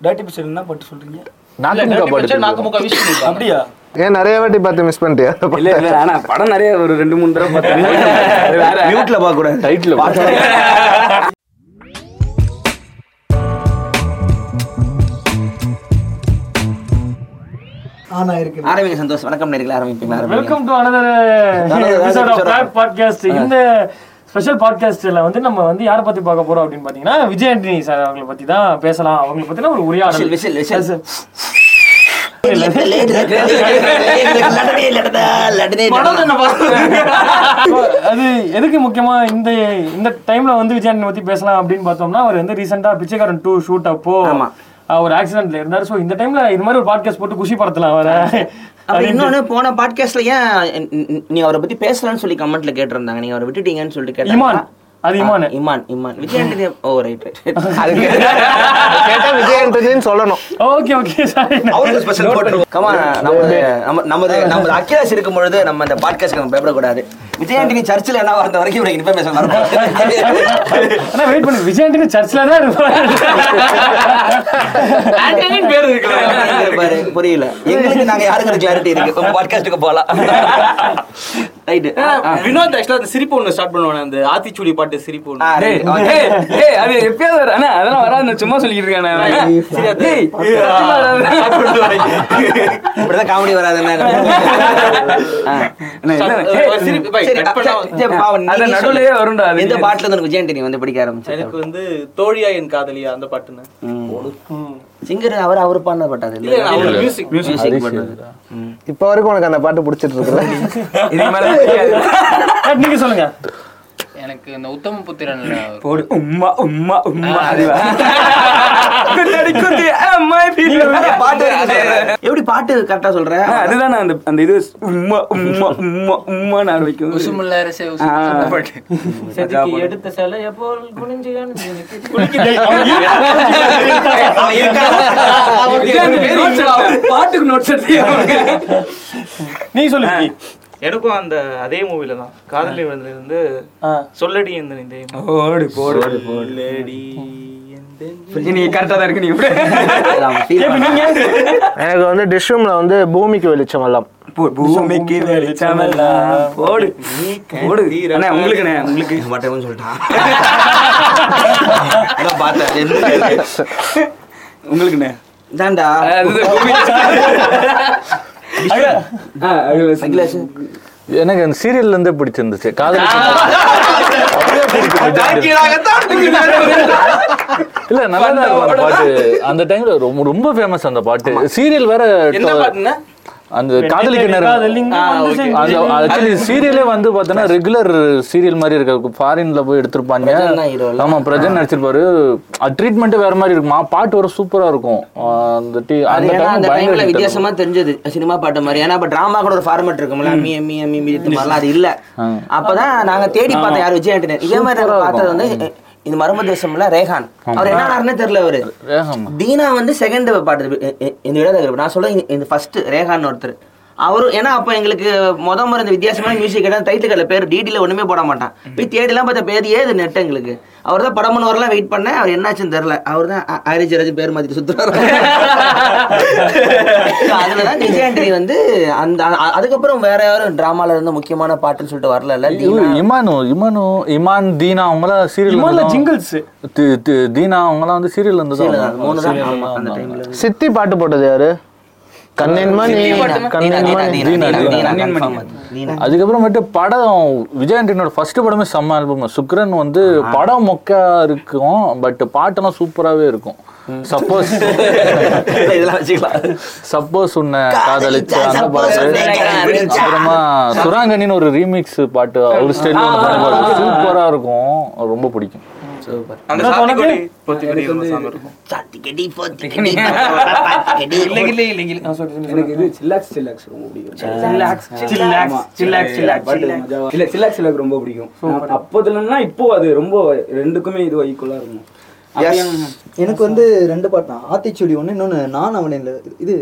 டேட்டி picture என்ன பாட்டு சொல்றீங்க? அப்படியா? ஏன் நிறைய வாட்டி பார்த்து மிஸ் பண்ணிட்டியா? இல்ல இல்ல ஆனா படம் நிறைய ஒரு ரெண்டு மூணு தடவை பார்த்தேன் மியூட்ல பார்க்க கூடாது டைட்டில் ஆரம்பிங்க சந்தோஷ். வணக்கம் நேரில் ஆரம்பிப்பீங்களா? ஆரம்பிங்க. Welcome to another episode of clock podcast இந்த ஸ்பெஷல் பாட்காஸ்ட்ல வந்து நம்ம வந்து யாரை பத்தி பார்க்க போறோம் அப்படின்னு பாத்தீங்கன்னா விஜய் ஆண்டனி சார் அவங்கள பத்தி தான் பேசலாம் அவங்கள பத்தின ஒரு உரையாடல் அது எதுக்கு முக்கியமா இந்த இந்த டைம்ல வந்து விஜய் ஆண்டனி பத்தி பேசலாம் அப்படின்னு பார்த்தோம்னா அவர் வந்து ரீசெண்டா பிச்சைக்காரன் டூ ஷூட் அப்போ ஒரு ஆக்சிடென்ட்ல இருந்தாரு ஸோ இந்த டைம்ல இது மாதிரி ஒரு பாட்காஸ்ட் போட்டு குஷி படுத்தலாம் அவரை அப்ப இன்னொன்னு போன பாட்காஸ்ட்ல ஏன் நீ- நீ அவரை பத்தி பேசலாம்னு சொல்லி கமெண்ட்ல கேட்டிருந்தாங்க. நீங்க அவரை விட்டுட்டீங்கன்னு சொல்லிட்டு கேட்டாங்க. அது Imman. Imman Imman. Oh right right அதுக்கு. கேட்டா விஜய் ஆண்டனின்னு சொல்லணும். ஓகே ஓகே சாரி அவருக்கு ஸ்பெஷல் போட்டுருவோம் கமா நமது நம்ம நமது நமது அக்கிலாஸ் இருக்கும் பொழுது நம்ம இந்த பாட்காஸ்ட் நம்ம பயப்படக்கூடாது. விஜய் ஆண்டனி சர்ச்சில் என்ன வந்த வரைக்கும் உனக்கு இன்ஃபர்மேஷன் வரும் ஆனா வெயிட் பண்ணு. விஜய் ஆண்டனி சர்ச்சில் தான் இருப்பாரு ஆண்டனின்னு பேர் இருக்குல்ல பாரு, புரியல. எங்களுக்கு நாங்க யாருங்கிற கிளாரிட்டி இருக்கு. உங்க பாட்காஸ்ட்டுக்கு போலாம். ரைட் வினோத் ஆக்சுவலா அந்த சிரிப்பு ஒண்ணு ஸ்டார்ட் பண்ணுவானே அந்த ஆத்திச்சூடி பாட்டு சிரிப்பு ஒண்ணு. அது எப்பயாவது வரும். அண்ணா, அதெல்லாம் வராது சும்மா சொல்லிட்டு இருக்கேன் வராது. இப்படிதான் காமெடி வராதுன்னு. அண்ணா, நீ. நடுவுலயே வரும்டா, பாட்டுல இருந்து உனக்கு விஜய் ஆண்டனி வந்து பிடிக்க ஆரம்பிச்சு. எனக்கு வந்து தோழியா என் காதலியா அந்த பாட்டுன்னு. சிங்கர் அவர் அவர் பாடின பாட்டு இப்போ வரைக்கும் உனக்கு அந்த பாட்டு பிடிச்சிட்டு தெரியாது. நீங்க சொல்லுங்க. எனக்கு இந்த உத்தம புத்திரன்ல போடு. உம்மா உம்மா உம்மா. அதுவா? சொல்றேன். எப்படி பாட்டு கரெக்டா சொல்ற? ஆ, அதுதான் அந்த அந்த இது உம்மா உம்மா உம்மா உம்மா நான் வைக்கும். உசுமுல்ல அரசே பாட்டு. எடுத்த சிலைய போல் குனிஞ்சு பாட்டுக்கு நோட்ஸ் எடுத்து. நீ சொல்லு. எனக்கும் அந்த அதே மூவில தான். காதலி ஆ. சொல்லடி எந்த நிந்தை போடு. போடு. நீ கரெக்டா தான் இருக்கு நீ இப்படி எனக்கு வந்து டிஷ்ரூம்ல வந்து பூமிக்கு வெளிச்சம் எல்லாம். பூமிக்கு வெளிச்சமெல்லாம் போடு. போடு. அண்ணா உங்களுக்கு அண்ணா, உங்களுக்கு. மாட்டேன்னு சொல்லிட்டான்? பார்த்தேன். உங்களுக்குண்ணே தான்டா எனக்கு அந்த சீரியல்ல இருந்தே பிடிச்சிருந்துச்சு காதல் இல்ல நல்லா தான் இருக்கும் அந்த பாட்டு. அந்த டைம்ல ரொம்ப ரொம்ப ஃபேமஸ் அந்த பாட்டு. சீரியல் வேற அந்த காதலிக்கு சீரியலே வந்து பார்த்தோன்னா ரெகுலர் சீரியல் மாதிரி இருக்காது ஃபாரின்ல போய் எடுத்திருப்பாங்க. ஆமா பிரஜன் நடிச்சிருப்பாரு ட்ரீட்மெண்ட்டே வேற மாதிரி இருக்குமா பாட்டு வர சூப்பரா இருக்கும் அந்த டி- அது அந்த டைம்ல வித்தியாசமா தெரிஞ்சது சினிமா பாட்டு மாதிரி ஏன்னா இப்ப டிராமா கூட ஒரு ஃபார்மேட் இருக்கும்ல மீ மீ மீ மீ அது இல்ல அப்பதான் நாங்க தேடி பார்த்தோம் யார் விஜய் இதே மாதிரி பார்த்தது வந்து இந்த மர்ம தேசம்ல ரேஹான் அவர் என்ன ஆனாருன்னே தெரியல அவரு. தீனா வந்து செகண்ட் பாட்டு இந்த இடம் நான் சொல்ல இந்த ஃபர்ஸ்ட் ரேஹான் ஒருத்தர். அவரும் ஏன்னா அப்ப எங்களுக்கு முத முறை இந்த வித்தியாசமான மியூசிக் கேட்டா டைட்டில் கடல பேர் டிடில ஒண்ணுமே போட மாட்டான். போய் தேடிலாம் பார்த்த பேர் ஏது நெட் எங்களுக்கு? அவர் தான் படம் வரலாம் வெயிட் பண்ணேன். அவர் என்னாச்சுன்னு தெரியல. அவர் தான் ஆரிஜராஜ் பேர் மாத்திட்டு சுத்துறாரு. அதுலதான் விஜய் ஆண்டனி வந்து அந்த அதுக்கப்புறம் வேற யாரும் டிராமால இருந்து முக்கியமான பாட்டுன்னு சொல்லிட்டு வரல இமானு இமானு இமான் தீனா அவங்களாம் சீரியல் ஜிங்கிள்ஸ் தீனா அவங்களாம் வந்து சீரியல் இருந்து தான் மூணு தான். ஆமா, அந்த டைம்ல சித்தி பாட்டு போட்டது யாரு கண்ணின் மணி கண்ணின் மணி அதுக்கப்புறமேட்டு படம் விஜய் ஆண்டனியோட ஃபர்ஸ்ட் படமே செம்ம ஆல்பம் சுக்ரன் வந்து படம் மொக்கா இருக்கும் பட் பாட்டெல்லாம் சூப்பராகவே இருக்கும். சப்போஸ் சப்போஸ் உன்னை காதலிச்ச அந்த பாட்டு. அப்புறமா சுராங்கனின்னு ஒரு ரீமிக்ஸ் பாட்டு அவர் ஸ்டைல் சூப்பரா இருக்கும். ரொம்ப பிடிக்கும். அந்த சாத்திக்கொடி பொத்திக்கொடி ஒரு சாங் இருக்கும். சாத்திக்கடி போத்திக்கடி பாத்திக்கடி எனக்கு இது சில்லாக்ஸ் சில்லாக்ஸ் ரொம்ப பிடிக்கும். சில்லாக்ஸ் சில்லாக்ஸ் சில்லாக்ஸ் சில்லாக்ஸ் இல்ல சில்லாக்ஸ் சில்லாக்ஸ் ரொம்ப பிடிக்கும். அப்போதுலன்னா இப்போ அது ரொம்ப ரெண்டுக்குமே இது ஈக்குவலா இருக்கும். எனக்கு வந்து ரெண்டு பாட்டு தான். ஆத்திச்சூடி ஒன்று இன்னொன்று நான் அவனில் இது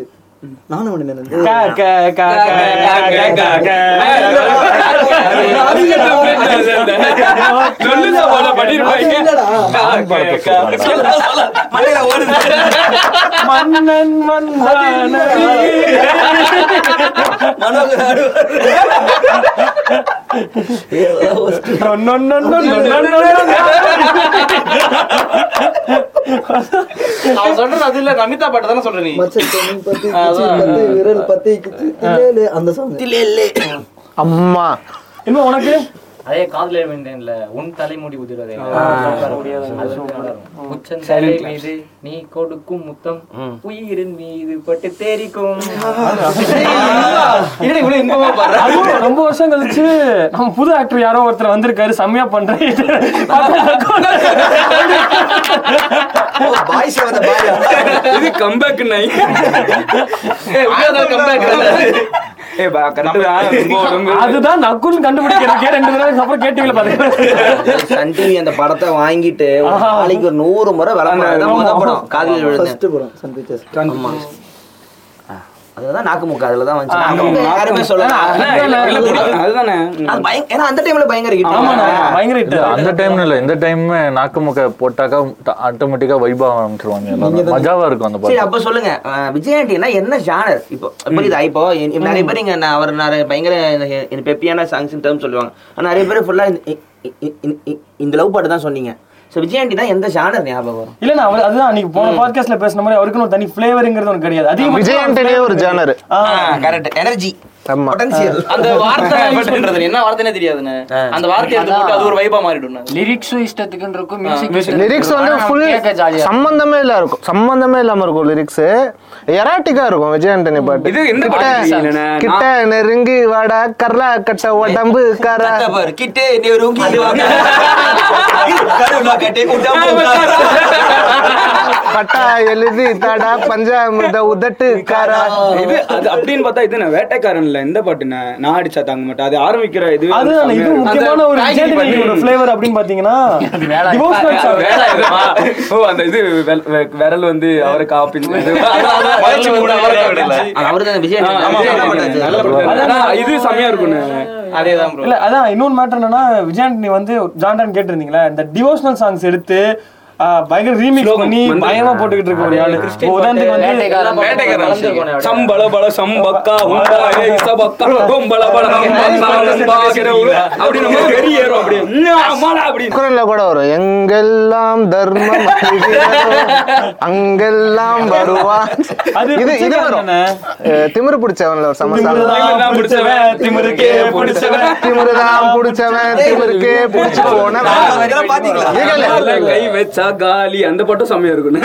நானும் ஒண்ணு நினைந்து க, க, நொ, நொ, நொ, நொ, நொ, நொ, நொ. அவன் சொல்றது அது இல்ல. நமிதா பாட்டு தானே சொல்ற நீ? மச்சல் கண்ணு பத்தி கிச்சு, பத்து விரல் பத்தி அந்த சாங் அம்மா. இன்னும் உனக்கு? அதே காதல வேண்டேன்ல உன் தலைமுடி உதிரதே உச்சன் தலை மீது. நீ கொடுக்கும் முத்தம் உயிரின் மீது பட்டு தேரிக்கும். ரொம்ப வருஷம் கழிச்சு நம்ம புது ஆக்டர் யாரோ ஒருத்தர் வந்திருக்காரு செம்மையா பண்றேன் இது கம்பேக் நை கம்பேக் அதுதான் நக்குன்னு கண்டுபிடிக்கிறதுக்கே ரெண்டு தடவை அப்புறம் கேட்டீங்களா பாருங்க. சன் டிவி அந்த படத்தை வாங்கிட்டு ஒரு நாளைக்கு ஒரு நூறு முறை விளம்பரம். காதலில் ஃபர்ஸ்ட் படம். Sun Pictures. அதுதான் நாக்கு முக்கு அதுல தான் வந்துச்சு யாருமே சொல்லல. அதுதானே ஏன்னா அந்த டைம்ல பயங்கர. அந்த டைம்ல இல்ல இந்த டைம் நாக்கு முக்க போட்டாக்கா ஆட்டோமேட்டிக்கா வைபா ஆரம்பிச்சிருவாங்க எல்லாரும். மஜாவா இருக்கும் அந்த சரி அப்ப சொல்லுங்க. விஜயாண்டினா என்ன ஜானர் இப்போ புரியுதா இப்போ நிறைய பேர் இங்க நான் அவர் நிறைய பயங்கர பெப்பியான சாங்ஸ் டேர்ம் சொல்லுவாங்க. நிறைய பேர் ஃபுல்லா இந்த லவ் பாட்டு தான் சொன்னீங்க. ஸோ விஜயாண்டினா எந்த ஜானர் ஞாபகம் வரும்? இல்ல நான் அவர் அதுதான் அன்னைக்கு போன பாட்காஸ்ட்ல பேசின மாதிரி அவருக்குன்னு ஒரு தனி ஃபிளேவருங்கிறது ஒன்று கிடையாது. அதிகமா விஜய் ஆண்டனியே ஒரு ஜானர் கரெக்ட் எனர்ஜி அந்த வார்த்தை யூஸ் பண்றது என்ன வார்த்தைனே தெரியாதுன்னு. அந்த வார்த்தையை எடுத்து போட்டு அது ஒரு வைபா மாறிடும் லிரிக்ஸும் இஷ்டத்துக்குன்னு இருக்கும் மியூசிக் லிரிக்ஸ் வந்து ஃபுல் சம்பந்தமே இல்ல இருக்கும். சம்பந்தமே இல்லாம இருக்கும் லிரிக்ஸ் எராட்டிக்கா இருக்கும் விஜய் ஆண்டனி பாட்டு. இது எந்த கிட்ட பாட்டு இல்லைண்ணே. கிட்ட நெருங்கி வாடா கர்லா கட்ட உடம்பு கரா. கிட்டே நெருங்கி பட்டா எழுதி தாடா பஞ்சாமிர்த உதட்டு காரா. இது அப்படின்னு பார்த்தா இது நான் வேட்டைக்காரன்ல? எந்த பாட்டுண்ணே நான் அடிச்சா தாங்க மாட்டேன். அது ஆரம்பிக்கிற இது அதுதான் இது முக்கியமான ஒரு ஃபிளேவர் அப்படின்னு பாத்தீங்கன்னா? ஓ அந்த இது விரல் வந்து அவரை காப்பி அவரு தான் விஜய் நல்ல படம். அதான் இது செம்மையா இருக்கும்ண்ணே அதேதான் இல்ல அதான் இன்னொரு மேட்டர் என்னன்னா விஜயாண்டனி வந்து ஜான்டான் கேட்டிருந்தீங்களா இந்த டிவோஷனல் சாங்ஸ் எடுத்து பயங்கர ரீமிக்ஸ் பண்ணி பயங்கரமா போட்டுக்கிட்டு இருக்க ஒரு ஆளு உதாரணத்துக்கு வந்து சம்பள பல சம்பக்கா உண்டா ஏய் சபக்கா கொம்பள பல. அப்படி நம்ம வெறி ஏறும் அப்படியே உம், அம்மாடா அப்படி. குரல்ல கூட வரும். எங்கெல்லாம் தர்மம் அங்கெல்லாம் வருவான் அது இது இது வரும். திமிரு பிடிச்சவன்ல ஒரு சமஸ்தானம். பிடிச்சவன், திமிருக்கே பிடிச்சவன். திமிருதான் பிடிச்சவன். திமிருக்கே பிடிச்சு நல்ல கை வச்சா காலி அந்த பாட்டும் செம்மையா இருக்கும்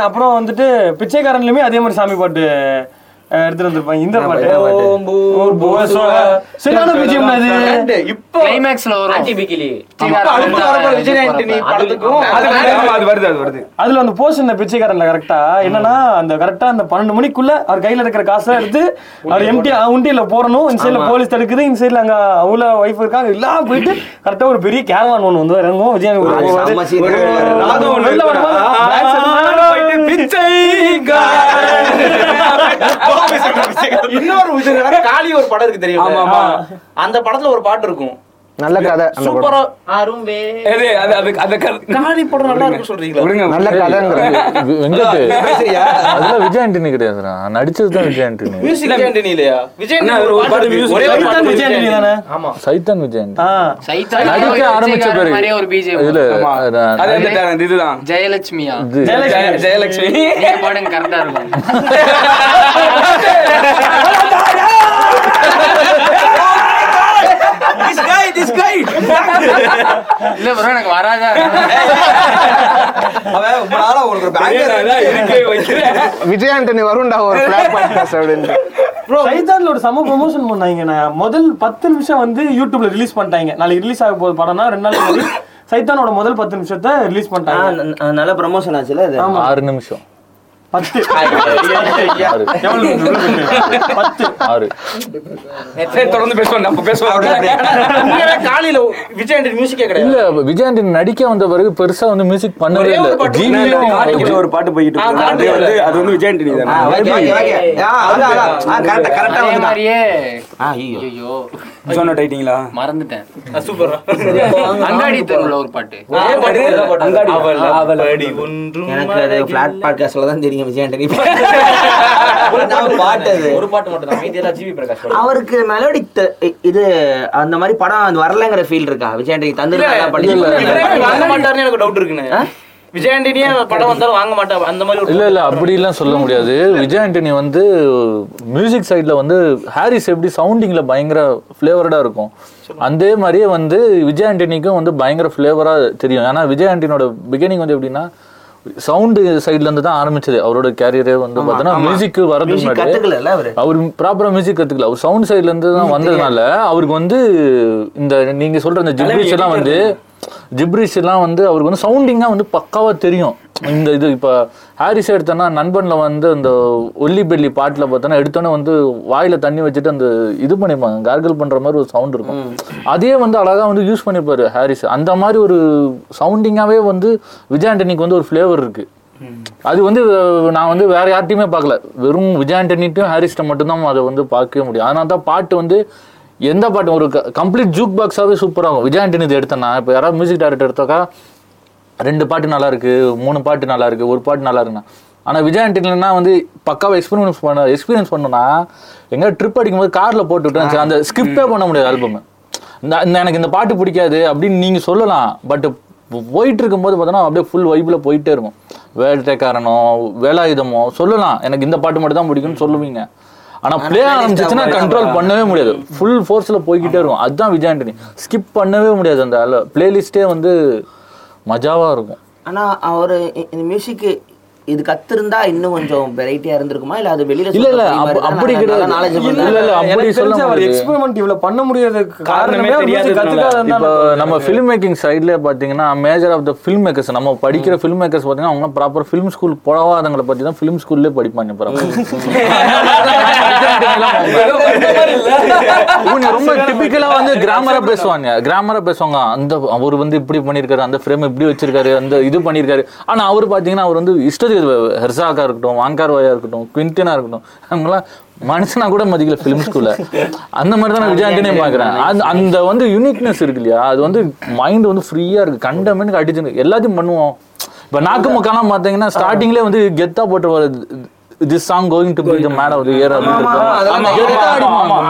அப்புறம் வந்துட்டு பிச்சைக்காரன்லயுமே அதே மாதிரி சாமி பாட்டு எடுத்துட்டு வந்திருப்பாங்க. இந்த பாட்டு. சரியான பிஜிஎம் அது. இப்போ கிளைமேக்ஸ்ல வரும். ஆர்டிபிக்கிலி அடுத்து வரப்போற விஜய் ஆண்டனி படத்துக்கும் அது வருது, அது வருது அது வருது. அதுல அந்த இந்த பிச்சைக்காரன்ல கரெக்டா என்னன்னா அந்த கரெக்டா அந்த பன்னெண்டு மணிக்குள்ள அவர் கையில இருக்கிற காசை எடுத்து அவர் எம்டி உண்டியில போடணும். இந்த சைடுல போலீஸ் தடுக்குது. இந்த சைடுல அங்க அவ்வளோ ஒய்ஃப் இருக்காங்க. எல்லாம் போயிட்டு கரெக்டா ஒரு பெரிய கேரவான் ஒண்ணு வந்து இறங்கும் விஜய் பிச்சைக்காரன். இன்னொரு விஷயம் காளி ஒரு படம் இருக்கு தெரியும். அந்த படத்துல ஒரு பாட்டு இருக்கும். நல்ல கதை. சூப்பரா அரும்பே அது அது அந்த கதை. காளி படம் நல்லா இருக்கும் சொல்றீங்களா? விடுங்க நல்ல கதைங்கிற வெங்கட் அதெல்லாம் விஜய் ஆண்டனி கிடையாதுண்ணா நடிச்சது தான் விஜய் ஆண்டனி. மியூசிக் ஆண்டனி இல்லையா விஜய் ஒரு ஒரு பாட்டு music ஒரே ஒரு பாட்டு விஜய் ஆண்டனி தானே? ஆமா. சைத்தன் விஜய் ஆண்டனி. ஆ. சைத்தான் நடிக்க ஆரம்பிச்ச பிறகு. மாதிரியே ஒரு பிஜிஎம். அஹ், அது அந்த இதுதான் ஜெயலட்சுமியா? ஜெயலட்சுமி. ஜெய- ஜெயலட்சுமி. பாடுங்க கரெக்டா இருக்கும். இல்ல ப்ரோ எனக்கு வராதா? அதான் இருக்கே வைக்கிறேன். விஜய் ஆண்டனி வரும்டா ஒரு பிளாக் பாட்காஸ்ட் அப்படின்ட்டு. சைத்தான்ல ஒரு செம ப்ரொமோஷன் பண்ணாங்க. நான் முதல் பத்து நிமிஷம் வந்து யூடியூப்ல ரிலீஸ் பண்ணிட்டாங்க. நாளைக்கு ரிலீஸ் ஆக போகுது படம்னா ரெண்டு நாள் சைத்தானோட முதல் பத்து நிமிஷத்தை ரிலீஸ் பண்ணிட்டாங்க. நல்ல ப்ரமோஷன் ஆச்சுல ஆறு நிமிஷம். பத்து? பத்து. ஆறு. தொடர்ந்து பேசுவோம். நம்ம பேசுவோம். காலையில விஜய் ஆண்டனி மியூசிக்கே கிடையாது இல்ல விஜயாண்டி நடிக்க வந்த பிறகு பெருசா வந்து மியூசிக் பண்ணவே இல்ல. ஒரு பாட்டு போயிட்டு. அது அது வந்து விஜய் ஆண்டனி ஆ, தானே அதே வந்துதான். மாதிரியே. ஆ, ஐயோ. ஐயோ சொன்ன டைட்டிங்களா மறந்துட்டேன். சூப்பர் அங்காடி தெருவுல ஒரு பாட்டு. அங்காடி அவள் எனக்கு அது flat podcast ல தான் தெரியும் விஜய் ஆண்டனி நான் பாட்டு அது. ஒரு பாட்டு மட்டும் தான் மீதி எல்லாம் ஜிவி பிரகாஷ் பாட்டு. அவருக்கு மெலோடி இது அந்த மாதிரி படம் வரலங்கிற ஃபீல் இருக்கா? விஜய் ஆண்டனி தந்து இல்ல, நல்லா பண்ணி எனக்கு டவுட் இருக்குன்னு. விஜய் ஆண்டனியே படம் வந்தாலும் வாங்க மாட்டா அந்த மாதிரி இல்ல இல்ல அப்படிலாம் சொல்ல முடியாது. விஜய் ஆண்டனி வந்து மியூசிக் சைட்ல வந்து ஹாரிஸ் எப்படி சவுண்டிங்ல பயங்கர ஃபிளேவர்டா இருக்கும். அதே மாதிரியே வந்து விஜய் ஆண்டனிக்கும் வந்து பயங்கர ஃபிளேவரா தெரியும். ஏன்னா விஜய் ஆண்டனியோட பிகினிங் வந்து எப்படின்னா சவுண்டு சைட்ல இருந்து தான் ஆரம்பிச்சது. அவரோட கேரியரே வந்து பார்த்தோன்னா மியூசிக் மியூசிக் முன்னாடி அவரு? ப்ராப்பரா மியூசிக் கத்துக்கல. அவர் சவுண்ட் சைடுல இருந்து தான் வந்ததுனால அவருக்கு வந்து இந்த நீங்க சொல்ற இந்த ஜிப்ரிஷ் எல்லாம் வந்து ஜிப்ரிஷ் எல்லாம் வந்து அவருக்கு வந்து சவுண்டிங்கா வந்து பக்காவா தெரியும். இந்த இது இப்ப ஹாரிஸ் எடுத்தோன்னா நண்பன்ல வந்து அந்த ஒல்லி பெல்லி பாட்டுல பார்த்தோன்னா எடுத்தோன்னே வந்து வாயில தண்ணி வச்சுட்டு அந்த இது பண்ணிருப்பாங்க கார்கிள் பண்ற மாதிரி ஒரு சவுண்ட் இருக்கும். அதே வந்து அழகா வந்து யூஸ் பண்ணிருப்பாரு ஹாரிஸ். அந்த மாதிரி ஒரு சவுண்டிங்காவே வந்து விஜய் ஆண்டனிக்கு வந்து ஒரு ஃபிளேவர் இருக்கு. அது வந்து நான் வந்து வேற யார்ட்டையுமே பார்க்கல. வெறும் விஜய் ஆண்டனிட்டும் ஹாரிஸ்ட மட்டும்தான் அதை வந்து பார்க்கவே முடியும். அதனால தான் பாட்டு வந்து எந்த பாட்டு ஒரு கம்ப்ளீட் ஜூக் பாக்ஸாவது சூப்பராகும் விஜய் ஆண்டனி இது எடுத்தேன்னா இப்போ யாராவது மியூசிக் டைரக்டர் எடுத்தாக்கா ரெண்டு பாட்டு நல்லா இருக்கு மூணு பாட்டு நல்லா இருக்கு ஒரு பாட்டு நல்லா இருக்குண்ணா ஆனால் விஜய் ஆண்டனினா வந்து பக்காவாக எக்ஸ்பீரியன்ஸ் பண்ண எக்ஸ்பீரியன்ஸ் பண்ணோம்னா எங்கே ட்ரிப் அடிக்கும்போது காரில் போட்டு விட்டு அந்த ஸ்கிப்பே பண்ண முடியாது ஆல்பம் இந்த இந்த எனக்கு இந்த பாட்டு பிடிக்காது அப்படின்னு நீங்கள் சொல்லலாம். பட் போயிட்டு இருக்கும்போது பார்த்தோன்னா அப்படியே ஃபுல் வைப்பில் போயிட்டே இருக்கும். வேட்டைக்காரனோ வேலாயுதமோ சொல்லலாம். எனக்கு இந்த பாட்டு மட்டும் தான் பிடிக்கும்னு சொல்லுவீங்க. ஆனா பிளே ஆரம்பிச்சிச்சுன்னா கண்ட்ரோல் பண்ணவே முடியாது. ஃபுல் ஃபோர்ஸ்ல போய்கிட்டே இருக்கும். அதுதான் விஜய் ஆண்டனி. ஸ்கிப் பண்ணவே முடியாது அந்த பிளேலிஸ்டே வந்து மஜாவா இருக்கும். ஆனா அவரு இந்த மியூசிக் இது கத்திருந்தா இன்னும் கொஞ்சம் வெரைட்டியா இருந்திருக்குமா? இல்ல அது வெளியில இல்ல, இல்ல, அப்ப- அப்படி கிடையாது. நாலேஜ் இல்ல, இல்ல, அப்படி சொல்ல அவர் முடியாது. எக்ஸ்பெரிமெண்ட் இவ்வளவு பண்ண முடியாததுக்கு காரணமே இப்போ நம்ம ஃபிலிம் மேக்கிங் சைட்ல பாத்தீங்கன்னா major of the film makers நம்ம படிக்கிற ஃபில்ம் மேக்கர்ஸ் பாத்தீங்கன்னா அவங்க ப்ராப்பர் ஃபிலிம் ஸ்கூல் போகாதவங்களை பத்தி தான் ஃபிலிம் ஸ்கூல்லே படிப்பாங்க ரொம்ப டிபிக்கலா வந்து கிராமரா பேசுவாங்க. கிராமரா பேசுவாங்க. அந்த அவர் வந்து இப்படி பண்ணிருக்காரு அந்த ஃப்ரேம் இப்படி வச்சிருக்காரு அந்த இது பண்ணிருக்காரு. ஆனா அவர் பாத்தீங்கன்னா அவர் வந்து இஷ்டத்துக்கு ஹெர்சாக்கா இருக்கட்டும் வாங்கார் வாயா இருக்கட்டும் குவிண்டினா இருக்கட்டும் அவங்களாம் மனுஷனா கூட மதிக்கல ஃபிலிம் ஸ்கூல்ல அந்த மாதிரி தான் நான் விஜய் ஆண்டனியே பாக்குறேன். அந்த அந்த வந்து யூனிக்னஸ் இருக்கு இல்லையா? அது வந்து மைண்ட் வந்து ஃப்ரீயா இருக்கு. கண்ட மீனுக்கு அடிச்சு எல்லாத்தையும் பண்ணுவோம். இப்ப நாக்கு முக்கெல்லாம் பாத்தீங்கன்னா ஸ்டார்டிங்லேயே வந்து கெத்தா போட்டு வருது this song going to be the man of the year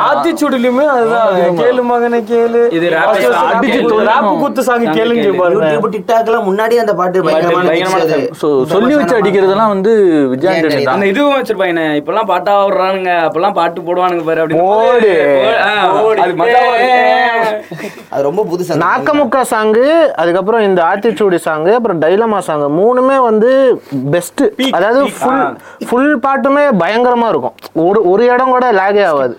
ஆத்திச்சூடிலுமே அதுதான். கேளு மகனை கேளு. இது ராப் குத்து சாங் கேளுங்க பாருங்க. யூடியூப் டிக்டாக்ல முன்னாடி அந்த பாட்டு பயங்கரமான. ஸோ சொல்லி வச்சு அடிக்கிறதெல்லாம் வந்து விஜய் அந்த இதுவும் வச்சிருப்பாங்க இப்பெல்லாம் பாட்டா விடுறானுங்க. அப்பெல்லாம் பாட்டு போடுவானுங்க பாரு அப்படி ஓடு. அது. அது ரொம்ப புதுசா. நாக்கமுக்கா சாங்கு அதுக்கப்புறம் இந்த ஆத்திச்சூடி சாங்கு அப்புறம் டைலமா சாங்கு மூணுமே வந்து பெஸ்ட் அதாவது ஃபுல் ஃபுல் பாட்டுமே பயங்கரமா இருக்கும். ஒரு ஒரு இடம் கூட லேகே ஆகாது.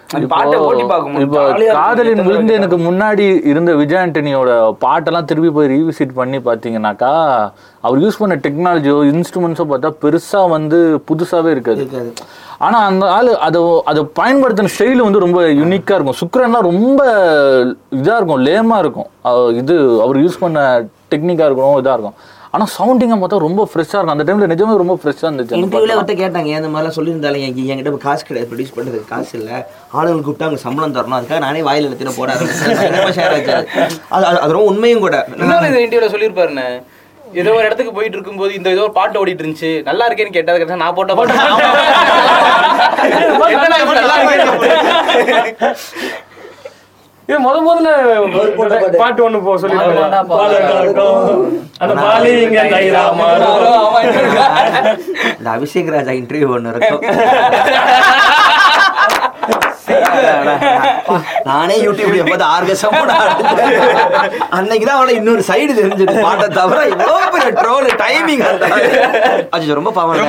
இப்போ காதலின் விழுந்து எனக்கு முன்னாடி இருந்த விஜய் ஆண்டனியோட பாட்டெல்லாம் திருப்பி போய் ரீவிசிட் பண்ணி பார்த்தீங்கன்னாக்கா அவர் யூஸ் பண்ண டெக்னாலஜியோ இன்ஸ்ட்ருமெண்ட்ஸோ பார்த்தா பெருசா வந்து புதுசாவே இருக்காது. இருக்காது. ஆனா அந்த ஆளு அதை அதை பயன்படுத்தின ஸ்டைல் வந்து ரொம்ப யூனிக்கா இருக்கும். சுக்ரன்லாம் ரொம்ப இதா இருக்கும் லேமா இருக்கும். இது அவர் யூஸ் பண்ண டெக்னிக்கா இருக்கணும் இதா இருக்கும். ஆனா சவுண்டிங்கா பார்த்தா ரொம்ப ஃப்ரெஷ்ஷா இருக்கும். அந்த டைம்ல நிஜமே ரொம்ப ஃப்ரெஷ்ஷா இருந்துச்சு பாட்டுலாம். அவர்கிட்ட கேட்டாங்க இந்த மாதிரிலாம் சொல்லியிருந்தாலும் எங்க என்கிட்ட இப்ப காசு கிடையாது ப்ரொடியூஸ் பண்றதுக்கு காசு இல்ல. ஆளுங்களுக்கு கூப்பிட்டு அவங்க சம்பளம் தரணும். அதுக்காக நானே வாயில எழுத்தின போட ஆரம்பிச்சேன் அது. அது ரொம்ப உண்மையும் கூட. இன்டர்வியூல சொல்லியிருப்பாருண்ணே. ஏதோ ஒரு இடத்துக்கு போயிட்டு இருக்கும்போது இந்த ஏதோ ஒரு பாட்டு ஓடிட்டு இருந்துச்சு. நல்லா இருக்கேன்னு கேட்டது கிடைச்சா நான் போட்ட பாட்டு என்னடா இப்படி நல்லா இருக்கே? இது முத முதல்ல பாட்டு ஒண்ணு போ சொல்லி அந்த பாலி இங்க தைரா மாறும். இந்த அபிஷேக் ராஜா இன்டர்வியூ ஒண்ணு இருக்கும். நானே யூடியூப்ல எப்போது ஆர்கசம் அன்னைக்கு தான் அவளை இன்னொரு சைடு தெரிஞ்சது. பாட்டை தவிர இவ்வளவு பெரிய ட்ரோல் டைமிங் அது ரொம்ப பாவம்.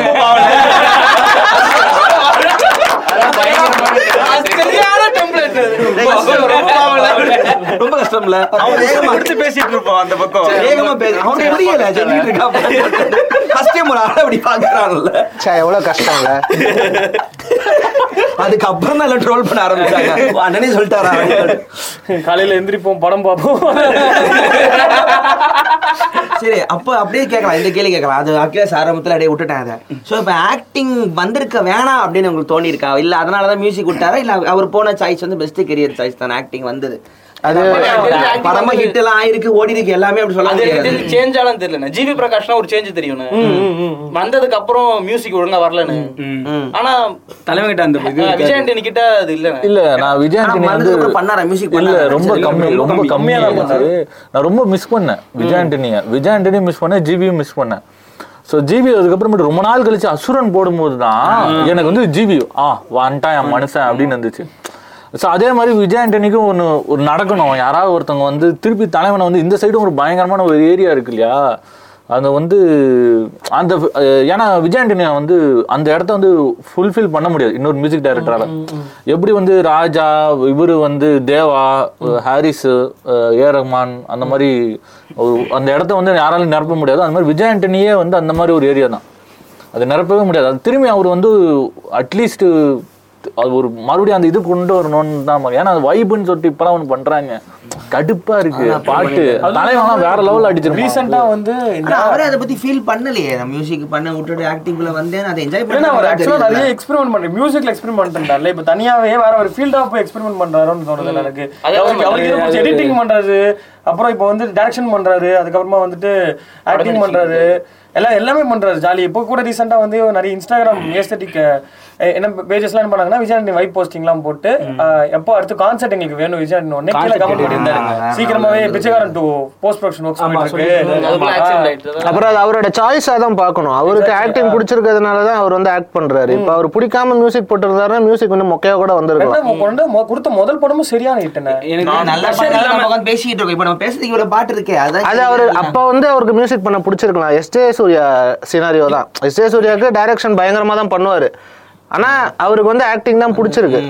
சரியான. ரொம்ப கஷ்டம்ல. அவன் வேகமா முடிச்சு பேசிட்டு இருப்போம் அந்த பக்கம். வேகமா பேச. அவனுக்கு புரியல சொல்லிட்டு இருக்கா ஃபர்ஸ்ட் டைம் ஒரு ஆளை அப்படி பாக்குறான்ல. சே எவ்வளவு கஷ்டம்ல. அதுக்கப்புறம் தான் எல்லாம் ட்ரோல் பண்ண ஆரம்பிச்சாங்க. அண்ணனே சொல்லிட்டாரா? காலையில எந்திரிப்போம் படம் பார்ப்போம். சரி அப்ப அப்படியே கேட்கலாம். இந்த கேள்வி கேட்கலாம். அது அகிலேஷ் ஆரம்பத்துல அப்படியே விட்டுட்டேன் அதை. ஸோ இப்போ ஆக்டிங் வந்திருக்க வேணாம் அப்படின்னு உங்களுக்கு தோணி இருக்கா இல்ல அதனால தான் மியூசிக் விட்டாரா இல்ல அவர் போன சாய்ஸ் வந்து பெஸ்ட் கெரியர் சாய்ஸ் தான் ஆக்டிங் வந்தது. அது படமா ஹிட் எல்லாம் ஆயிருக்கு ஓடி இருக்கு எல்லாமே அப்படி சொல்ல அது முடியாது எனக்கு சேஞ்ச் ஆலாம் தெரியல ஜிவி பிரகாஷ்னா ஒரு சேஞ்ச் தெரியும் வந்ததுக்கு அப்புறம் மியூசிக் ஒழுங்கா வரலன்னு. ஆனா தலைவன் கிட்ட அந்த இது அஹ், விஜய் ஆண்டனி கிட்ட அது இல்ல. இல்ல நான் விஜய் ஆண்டனி வந்து பண்ணாரா? மியூசிக் இல்ல ரொம்ப கம்மி ரொம்ப ரொம்ப கம்மி. கம்மியா இருந்துச்சு. நான் ரொம்ப மிஸ் பண்ணேன் விஜய் ஆண்டனிய. விஜய் ஆண்டனியும் மிஸ் பண்ணேன் ஜிபியும் மிஸ் பண்ணேன். ஸோ ஜிபி அதுக்கப்புறமேட்டு ரொம்ப நாள் கழிச்சு அசுரன் போடும்போது தான் எனக்கு வந்து ஜிபி ஆ வந்துட்டான் என் மனுஷன் அப்படின்னு இருந்துச்சு. ஸோ அதே மாதிரி விஜய் ஆண்டனிக்கும் ஒன்று ஒரு நடக்கணும். யாராவது ஒருத்தவங்க வந்து திருப்பி தலைவனை வந்து இந்த சைடும் ஒரு பயங்கரமான ஒரு ஏரியா இருக்கு இல்லையா? அந்த வந்து அந்த ஏன்னா விஜய் ஆண்டனியா வந்து அந்த இடத்த வந்து ஃபுல்ஃபில் பண்ண முடியாது இன்னொரு மியூசிக் டைரக்டரால எப்படி வந்து ராஜா இவரு வந்து தேவா ஹாரிஸ் ஏ ரஹ்மான் அந்த மாதிரி அந்த இடத்த வந்து யாராலும் நிரப்ப முடியாது. அந்த மாதிரி விஜய் ஆண்டனியே வந்து அந்த மாதிரி ஒரு ஏரியா தான். அது நிரப்பவே முடியாது. அது திரும்பி அவர் வந்து அட்லீஸ்ட் அது ஒரு மறுபடியும் அந்த இது கொண்டு வரணும்னு தான் ஏன்னா அது வைப்புன்னு சொல்லிட்டு இப்பெல்லாம் ஒன்று பண்றாங்க. கடுப்பா இருக்கு பாட்டு. தலைவன்லாம் வேற லெவல் அடிச்சிருக்கான் ரீசெண்டா வந்து அவரே அதை பத்தி ஃபீல் பண்ணலையே. மியூசிக் பண்ண விட்டுட்டு ஆக்டிங்ல வந்தேன் அதை என்ஜாய் ஏன்னா அவர் ஆக்சுவலா பண்ண நிறைய எக்ஸ்பெரிமெண்ட் பண்றாரு மியூசிக்ல எக்ஸ்பெரிமெண்ட் பண்றாருல இப்ப தனியாவே வேற ஒரு ஃபீல்ட் ஆஃப் எக்ஸ்பெரிமெண்ட் பண்றாருன்னு தோணுது எனக்கு. அவருக்கு எடிட்டிங் பண்றாரு. அப்புறம் இப்போ வந்து டைரக்ஷன் பண்றாரு. அதுக்கப்புறமா வந்துட்டு ஆக்டிங் பண்றாரு. எல்லாம் எல்லாமே பண்றாரு ஜாலி. இப்போ கூட ரீசெண்டா வந்து நிறைய இன்ஸ்டாகிராம் ஏஸ்தட்டிக் என்ன பேஜஸ்லாம் என்ன பண்ணாங்கன்னா விஜயாண்டி வைப் போஸ்டிங்லாம் போட்டு எப்போ அடுத்து கான்சர்ட் எங்களுக்கு வேணும் விஜயாண்டி உடனே கீழே கமெண்ட் பண்ணியிருந்தாரு சீக்கிரமாவே பிச்சைக்காரன் டூ போஸ்ட் ப்ரொடக்ஷன் ஒர்க்ஸ் அப்புறம் அது அவரோட சாய்ஸா தான் பார்க்கணும். அவருக்கு ஆக்டிங் பிடிச்சிருக்கிறதுனால தான் அவர் வந்து ஆக்ட் பண்றாரு. இப்போ அவர் பிடிக்காம மியூசிக் போட்டிருந்தாருன்னா மியூசிக் வந்து மொக்கையா கூட வந்திருக்கும் கொண்டு கொடுத்த முதல் படமும் சரியான ஹிட்னே பேசிட்டு இருக்கோம். இப்போ நம்ம பேசுறதுக்கு இவ்வளவு பாட்டு இருக்கே அதான் அது அவரு அப்ப வந்து அவருக்கு மியூசிக் பண்ண பிடிச்சிருக்கலாம். எஸ் ஜே சூர்யா சினாரியோ தான். எஸ் ஜே சூர்யாவுக்கு டைரக்ஷன் பயங்கரமா தான் பண்ணுவாரு. ஆனா அவருக்கு வந்து ஆக்டிங் தான் பிடிச்சிருக்கு.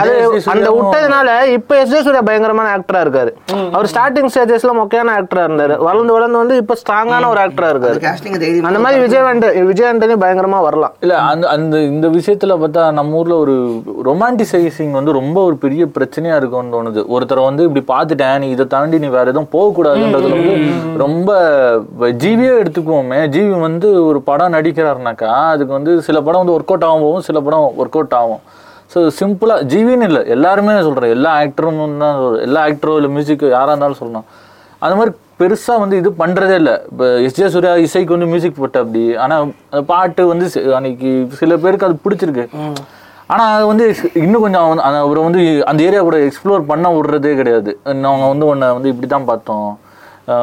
அது. அந்த விட்டதுனால இப்ப எஸ் ஜே சூர்யா பயங்கரமான ஆக்டரா இருக்காரு. அவர் ஸ்டார்டிங் ஸ்டேஜஸ்ல மொக்கையான ஆக்டரா இருந்தாரு. வளர்ந்து வளர்ந்து வந்து இப்ப ஸ்ட்ராங்கான ஒரு ஆக்டரா இருக்காரு. அந்த மாதிரி விஜய் ஆண்ட விஜய் ஆண்டனி பயங்கரமா வரலாம். இல்ல அந்த அந்த இந்த விஷயத்துல பார்த்தா நம்ம ஊர்ல ஒரு ரொமான்டிசைசிங் வந்து ரொம்ப ஒரு பெரிய பிரச்சனையா இருக்கும்னு தோணுது. ஒருத்தரை வந்து இப்படி பார்த்துட்டேன் நீ இதை தாண்டி நீ வேற எதுவும் போகக்கூடாதுன்றது வந்து ரொம்ப ஜீவியே எடுத்துக்குவோமே. ஜீவி வந்து ஒரு படம் நடிக்கிறாருனாக்கா அதுக்கு வந்து சில படம் வந்து ஒர்க் அவுட் ஆகும் போகும் சில படம் ஒர்க் அவுட் ஆகும். ஸோ சிம்பிளாக ஜீவின்னு இல்லை. எல்லாருமே சொல்கிறேன் எல்லா ஆக்டரும் தான். எல்லா ஆக்டரோ இல்லை மியூசிக் யாராக இருந்தாலும் சொல்லணும் அந்த மாதிரி பெருசாக வந்து இது பண்ணுறதே இல்லை. இப்போ எஸ் ஜே சூர்யா இசைக்கு வந்து மியூசிக் போட்ட அப்படி. ஆனால் அந்த பாட்டு வந்து அன்னைக்கு சில பேருக்கு அது பிடிச்சிருக்கு. ஆனால் அது வந்து இன்னும் கொஞ்சம் அந்த- அவரை வந்து அந்த ஏரியா கூட எக்ஸ்ப்ளோர் பண்ண விடுறதே கிடையாது. நாங்கள் வந்து உன்னை வந்து இப்படி தான் பார்த்தோம்.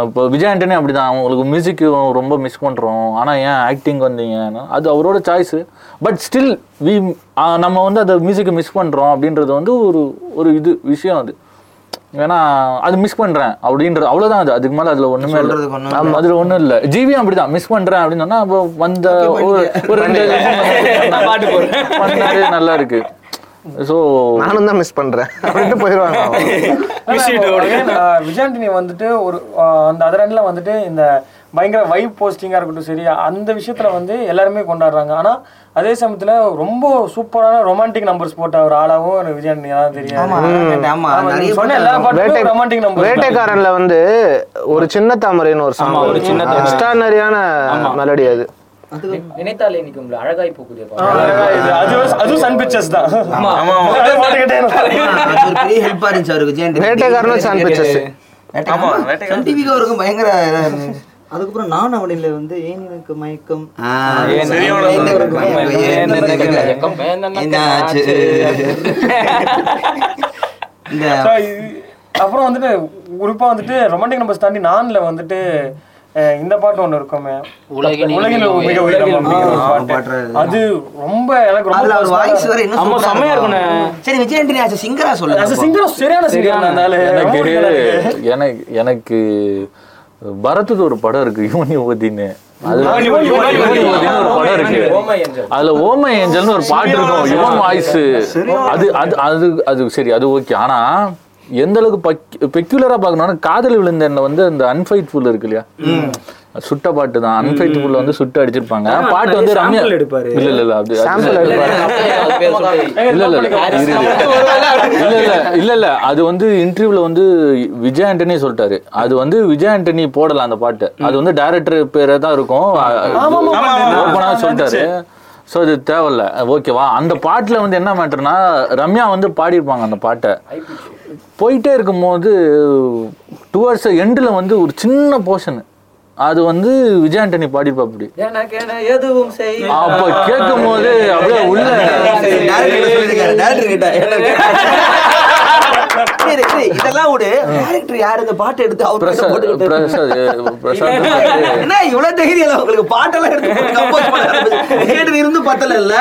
இப்போ விஜய் ஆண்டனி அப்படிதான். அவங்களுக்கு மியூசிக் ரொம்ப மிஸ் பண்ணுறோம் ஆனால் ஏன் ஆக்டிங் வந்தீங்கன்னா அது அவரோட சாய்ஸு பட் ஸ்டில் வி நம்ம வந்து அந்த மியூசிக்கை மிஸ் பண்ணுறோம் அப்படின்றது வந்து ஒரு ஒரு இது விஷயம் அது. ஏன்னா அது மிஸ் பண்றேன் அப்படின்றது அவ்வளவுதான் அது. அதுக்கு மேல அதுல ஒண்ணுமே இல்லை. அதுல ஒண்ணும் இல்ல. ஜிவியும் அப்படிதான். மிஸ் பண்றேன் அப்படின்னு சொன்னா அப்போ வந்த ஒரு ஒரு ரெண்டு நல்லா இருக்கு. ஸோ நானும் தான் மிஸ் பண்றேன். அப்படின்ட்டு போயிடுவாங்க விஜயாண்டினி வந்துட்டு ஒரு அந்த அதரன்ல வந்துட்டு இந்த பயங்கர வைப் போஸ்டிங்கா இருக்கட்டும் சரி அந்த விஷயத்துல வந்து எல்லாருமே கொண்டாடுறாங்க. ஆனா அதே சமயத்துல ரொம்ப சூப்பரான ரொமான்டிக் நம்பர்ஸ் போட்ட ஒரு எனக்கு விஜயாண்டினி தான் தெரியும் ரொமான்டிக் நம்பர் வேட்டைக்காரன்ல வந்து ஒரு சின்ன தாமரைன்னு ஒரு சாங் ஒரு சின்ன தாமரை. எக்ஸ்ட்ரானரியான மெலடி அது. நினைத்தாலே நிற்கும் அழகாய் போக்குதே அது அதுவும் சன் பிக்சர்ஸ் தான். ஆமா அதை பாட்டுக்கிட்டே இருப்பாரு. அது ஒரு பெரிய ஹெல்ப்பா இருந்துச்சு அவருக்கு. விஜய் ஆண்டனி. வேட்டைக்காரனும் Sun Pictures. ஆமா சன் டிவிக்கு அவருக்கும் பயங்கர இதா இருந்துச்சு. அதுக்கப்புறம் நான் அவனில் வந்து ஏன் எனக்கு மயக்கம்? அப்புறம் வந்துட்டு குறிப்பா வந்துட்டு ரொமான்டிக் நம்பர்ஸ் தாண்டி நான்ல வந்துட்டு இந்த பாட்டு ஒண்ணு இருக்குமே. உலகின் உலகின் மிக உயரம் பாட்டு. அது ரொம்ப எனக்கு ரொம்ப வாய்ஸ் வேற இன்னும் ஆமா, சூப்பரா செம்மையா இருக்கும். சரி விஜய் ஆண்டனி ஆச்சு சிங்கரா as a singer சரியான சிங்கர் எனக்கு எனக்கு எனக்கு பரத்துக்கு ஒரு படம் இருக்கு படம் இருக்கு. அதுல ஓமை ஏஞ்சல்னு ஒரு பாட்டு இருக்கும் யுவன் வாய்ஸ். அது அது அது அது சரி அது ஓகே. ஆனா எந்த அளவுக்கு பெக்யூலரா பார்க்கணும்னா காதல் விழுந்த எண்ணெய் வந்து அந்த அன்ஃபைட்ஃபுல் இருக்கு இல்லையா? சுட்ட பாட்டு தான். அன்ஃபைட்ஃபுல் வந்து சுட்டு அடிச்சிருப்பாங்க. பாட்டு வந்து ரம்யா எடுப்பாரு. இல்ல இல்ல இல்ல அது சாம்பிள் இல்ல இல்ல இல்ல. இல்ல இல்ல இல்ல அது வந்து இன்டர்வியூல வந்து விஜய் ஆண்டனி சொல்லிட்டாரு. அது வந்து விஜய் ஆண்டனி போடலாம் அந்த பாட்டு. அது வந்து டைரக்டர் பேரே தான் இருக்கும். ஓப்பனா சொல்லிட்டாரு. ஸோ இது தேவையில்ல. ஓகேவா அந்த பாட்டில் வந்து என்ன மேட்டர்னா ரம்யா வந்து பாடியிருப்பாங்க அந்த பாட்டை. போயிட்டே இருக்கும்போது டுவர்ட்ஸ் எண்டில் வந்து ஒரு சின்ன போர்ஷன் அது வந்து விஜய் ஆண்டனி பாடியிருப்பா அப்படி. எதுவும் அப்ப கேட்கும் போது அப்படியே உள்ள சரி, இதெல்லாம் விடு. டேரக்டர் யாரு? இந்த பாட்டு எடுத்து அவர் போட்டுக்கிட்டு என்ன இவ்வளவு தைரியம் இல்ல உங்களுக்கு? பாட்டெல்லாம் எடுத்து. கேட்டு இருந்து பத்தல இல்ல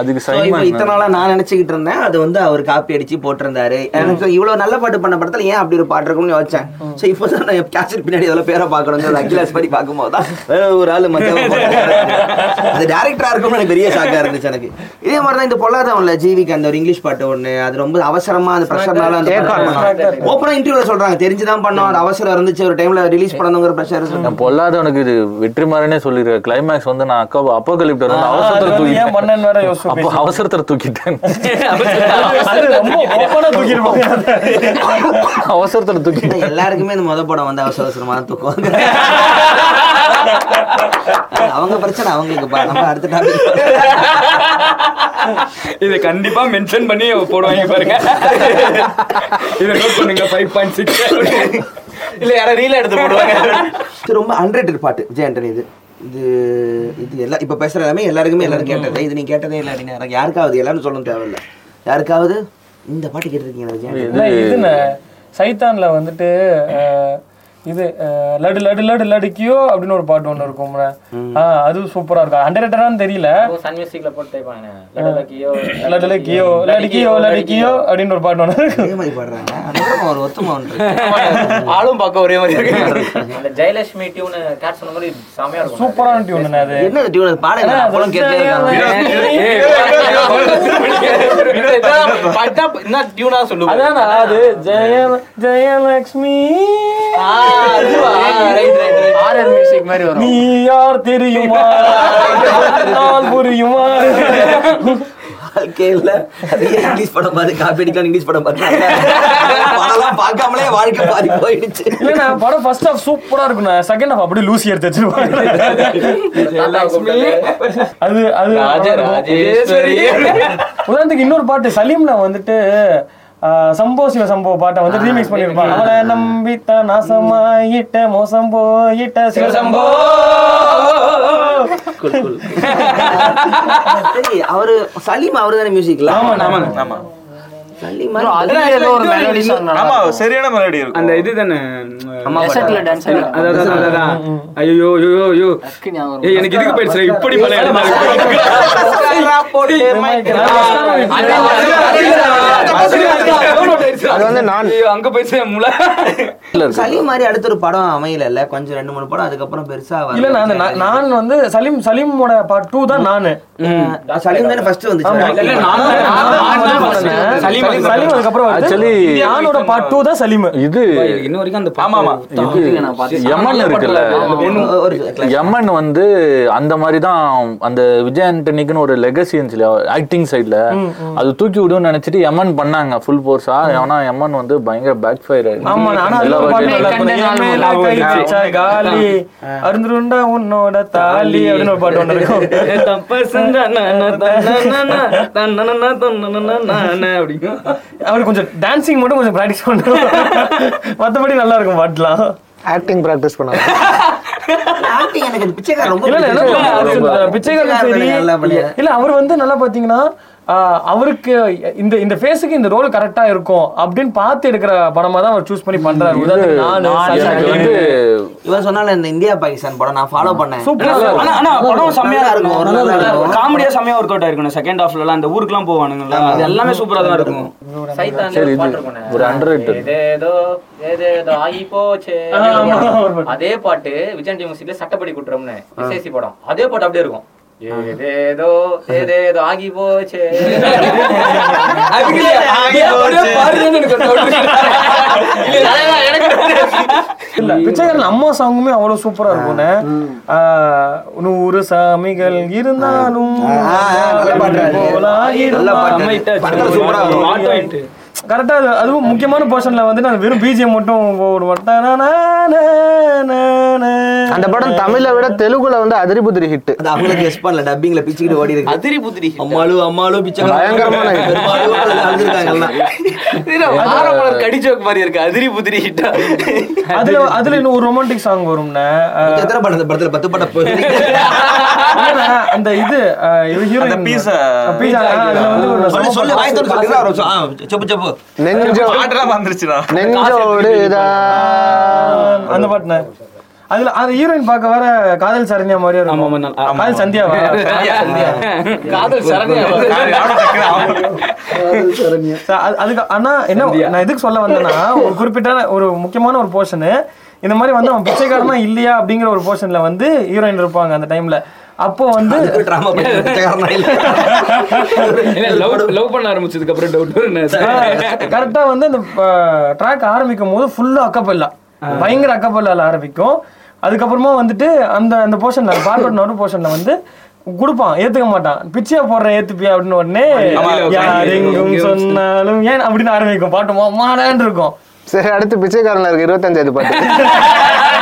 அதுக்கு சைமன் இத்தனை நாளா நான் நினைச்சுக்கிட்டு இருந்தேன். அது வந்து அவர் காப்பி அடிச்சு போட்டிருந்தாரு. எனக்கு இவ்வளவு நல்ல பாட்டு பண்ண படத்துல ஏன் அப்படி ஒரு பாட்டு இருக்கும்னு யோசிச்சேன். சோ இப்போ தான் நான் கேசட் பின்னாடி இதெல்லாம் பேரை பார்க்கணும் அகிலாஸ் படி பார்க்கும்போது தான். ஒரு ஆளு மத்திய அது டேரக்டரா இருக்கும்னு எனக்கு பெரிய ஷாக்கா இருந்துச்சு எனக்கு. இதே மாதிரி தான் இந்த பொல்லாதவன்ல ஜீவிக்கு அந்த ஒரு இங்கிலீஷ் பாட்டு ஒண்ணு. அது ரொம்ப அவசரமா அந்த ப்ரெஷர்னால அந்த ஓப்பனா இன்டர்வியூல சொல்றாங்க. தெரிஞ்சுதான் பண்ணோம். அது அவசரம் இருந்துச்சு. ஒரு டைம்ல ரிலீஸ் பண்ணணுங்கிற ப்ரெஷர் நான் பொல்லாதவனுக்கு இது வெற்றிமாறனே சொல்லிருக்க கிளைமேக்ஸ் வந்து நான் அக்கா அப்போகலிப்டர் வந்து அவசரத்துல தூக்கிட்டேன். அப்போ அவசரத்துல தூக்கிட்டேன். அவசரத்துல தூக்கிட்டேன். எல்லாருக்குமே இந்த முத படம் வந்து அவசர அவசரமா தூக்குவாங்க. அவங்க பிரச்சனை அவங்களுக்கு. நம்ம அடுத்த டாபிக் இதை கண்டிப்பா மென்ஷன் பண்ணி போடுவாங்க பாருங்க. இதை நோட் பண்ணுங்க ஃபைவ் பாயிண்ட் சிக்ஸ் இல்ல யாரா ரீல எடுத்து போடுவாங்க. இது ரொம்ப அன்ரேட்டட் பாட்டு விஜய் ஆண்டனி இது. இது இது எல்லாம் இப்ப பேசுற எல்லாமே எல்லாருக்குமே எல்லாரும் கேட்டது. இது நீ கேட்டதே இல்லை அப்படின்னு யாருக்காவது எல்லாரும் சொல்லணும் தேவையில்ல. யாருக்காவது இந்த பாட்டு கேட்டிருக்கீங்களா விஜய் சைத்தான்ல வந்துட்டு இது லடு லடு லடு லடுக்கியோ அப்படின்னு ஒரு பாட்டு ஒண்ணு இருக்கும்ல ஆஹ் அது சூப்பரா இருக்கும் அண்டர்ரேட்டடான்னு தெரியல சன் மியூசிக்ல போட்டு லடு லக்கியோ லடுக்கியோ லடுக்கியோ அப்படின்னு ஒரு பாட்டு ஒண்ணு இருக்கு அதே மாதிரி பாடுறாங்க அனைவரும் ஒரு ஒத்துமை ஒன்று ஆளும் பார்க்க ஒரே மாதிரி இருக்கு அந்த ஜெயலட்சுமி டியூன் கேட் சொன்ன மாதிரி செமையா இருக்கும் சூப்பரான டியூன் அது என்ன டியூன் அப்பளும் பட்டா என்ன டியூனா சொல்லுவாங்க அதான் அது ஜெய ஜெயலக்ஷ்மி ஆர்ஆர் மியூசிக் மாதிரி வரும். நீ யார் தெரியுமா? நான் புரியுமா? வாழ்க்கையில நிறைய இங்கிலீஷ் படம் பார்த்து காப்பி அடிக்கலாம் இங்கிலீஷ் படம் படம்லாம் பார்க்காமலே வாழ்க்கை பாதி போயிடுச்சு. இல்லண்ணா படம் ஃபர்ஸ்ட் ஹாஃப் சூப்பரா இருக்குண்ணா. செகண்ட் ஹாஃப் அப்படியே லூசி எடுத்து வச்சிருப்பாங்க அது அது உதாரணத்துக்கு இன்னொரு பாட்டு சலீம்ல வந்துட்டு சம்போ சிவ சம்போ பாட்டை வந்து ரீமிக்ஸ் பண்ணிருப்பாங்க அவளை நம்பித்த நாசமாயிட்ட மோசம் போயிட்ட சிவசம்போ சரி அவரு சலீம் அவரு தானே மியூசிக்ல ஆமாங்க ஆமா சாங் ஆமா சரியான மெலடி இருக்கும் அந்த இது தானே ஐயோ ஐயோ ஐயோ எனக்கு இதுக்கு போயிடுச்சு இப்படி மலை அது வந்து நான் அங்க போயிடுச்சு முளை. சலீம் மாதிரி அடுத்த ஒரு படம் அமையல கொஞ்சம் ரெண்டு மூணு படம் அதுக்கப்புறம் பெருசா. இல்ல நான் நான் வந்து சலீம் சலீமோட பார்ட் டூ தான் நானு. சலீம் தானே ஃபர்ஸ்ட் வந்துச்சு. சலீம் சலீம் அதுக்கப்புறம். Actually, நானோட பார்ட் டூ தான் சலீம். இது இன்ன வரைக்கும் அந்த ஆமா ஆமா. இது எமன் இருக்குல்ல. எமன் வந்து அந்த மாதிரி தான் அந்த விஜய் ஆண்டனிக்குன்னு ஒரு லெகசி இருந்துச்சு ஆக்டிங் சைடுல அது தூக்கி விடுன்னு நினைச்சிட்டு எமன் பண்ணாங்க ஃபுல் ஃபோர்ஸா ஆனா எமன் வந்து பயங்கர பேக் ஃபயர் காலி. அருந்துருண்டா உன்னோட தாலி அப்படின்னு ஒரு பாட்டு ஒண்ணு இருக்கும். அப்படிங்க அவரு கொஞ்சம் டான்சிங் மட்டும் கொஞ்சம் பிராக்டிஸ் பண்ணும் மத்தபடி நல்லா இருக்கும் பாட்டுலாம். ஆக்டிங் ப்ராக்டிஸ் பண்ணாங்க ஆக்டிங் எனக்கு இந்த பிச்சைக்காரன் சரி? இல்ல அவர் வந்து நல்லா பாத்தீங்கன்னா அவருக்கு இந்த இந்த ஃபேஸுக்கு இந்த ரோல் கரெக்டா இருக்கும் அப்படின்னு பார்த்து எடுக்கிற படமா தான் அவர் சூஸ் பண்ணி பண்றாரு. இவன் சொன்னால இந்த இந்தியா பாகிஸ்தான் படம் நான் ஃபாலோ பண்ணேன். ஆனா படம் செம்மையா இருக்கும். காமெடியா செம்மையா ஒர்க் அவுட் ஆயிருக்கும் செகண்ட் ஹாஃப்ல எல்லாம் அந்த ஊருக்குலாம் போவானுங்கல்ல. அது எல்லாமே சூப்பரா தான் இருக்கும். ஒரு ஆகி போச்சே. பாட்டு. அதே பாட்டு விஜய் டி மியூசிக்ல சட்டப்படி குற்றம்னு எஸ்ஐசி படம். அதே பாட்டு அப்படியே இருக்கும். ஏதேதோ ஏதேதோ ஆகி போச்சே இல்ல பிச்சைக்காரன் அம்மா சாங்குமே அவ்வளவு சூப்பரா இருக்கும்னு ஆஹ், நூறு சாமிகள் இருந்தாலும் நல்ல பாட்டு அது. நல்ல பாட்டு. படத்துல சூப்பரா வரும். கரெக்டா அது அதுவும் முக்கியமான போர்ஷன்ல வந்து நான் வெறும் பிஜிஎம் மட்டும் போடுவேன் அந்த படம் தமிழை விட தெலுங்குல வந்து அதிரி புதிரி ஹிட் அது அவங்களுக்கு கெஸ் பண்ணல டப்பிங்ல பிச்சுக்கிட்டு ஓடி இருக்கு அதிரி புதிரி அம்மாளு அம்மாளு பிச்சை பயங்கரமான ஆரம்பம் கடி ஜோக் மாதிரி இருக்கு. அதிரி புதிரி ஹிட்டா அதுல அதுல இன்னும் ஒரு ரொமான்டிக் சாங் வரும்னா எத்தனை படம்? இந்த படத்துல பத்து படம் அந்த இது pizza. பீஸா ஒரு சொல்லு சொல்லு வாய் திறந்து சொல்லு. ஒரு நிமிஷம். ஆ, செப்பு செப்பு அந்த பாட்டுன அதுல அந்த ஹீரோயின் பார்க்க வர காதல் சரண்யா மாதிரியே இருக்கும். ஆமா, காதல் சந்தியாவா காதல் சரண்யா அதுக்கு ஆனா என்ன நான் எதுக்கு சொல்ல வந்தேன்னா ஒரு குறிப்பிட்ட ஒரு முக்கியமான ஒரு போர்ஷனு இந்த மாதிரி வந்து அவன் பிச்சைக்காரனா இல்லையா அப்படிங்கிற ஒரு போர்ஷன்ல வந்து ஹீரோயின் இருப்பாங்க அந்த டைம்ல அப்போ வந்து. லவ் பண்ண ஆரம்பிச்சதுக்கு அப்புறம் டவுட் கரெக்டா வந்து அந்த ட்ராக் ஆரம்பிக்கும் போது ஃபுல்லா அக்கப்பல்லா பயங்கர அக்கப்பல்லால ஆரம்பிக்கும். அதுக்கப்புறமா வந்துட்டு அந்த அந்த போர்ஷன்ல பார்வர்ட் நடு போர்ஷன்ல வந்து கொடுப்பான் ஏத்துக்க மாட்டான். பிச்சையா போடுறேன் ஏத்துப்பியா அப்படின்னு உடனே யார் எங்கும் சொன்னாலும் ஏன் அப்படின்னு ஆரம்பிக்கும். பாட்டு மாடான்னு இருக்கும். சரி அடுத்து பிச்சைக்காரன்ல இருக்கு இருபத்தஞ்சாவது பாட்டு.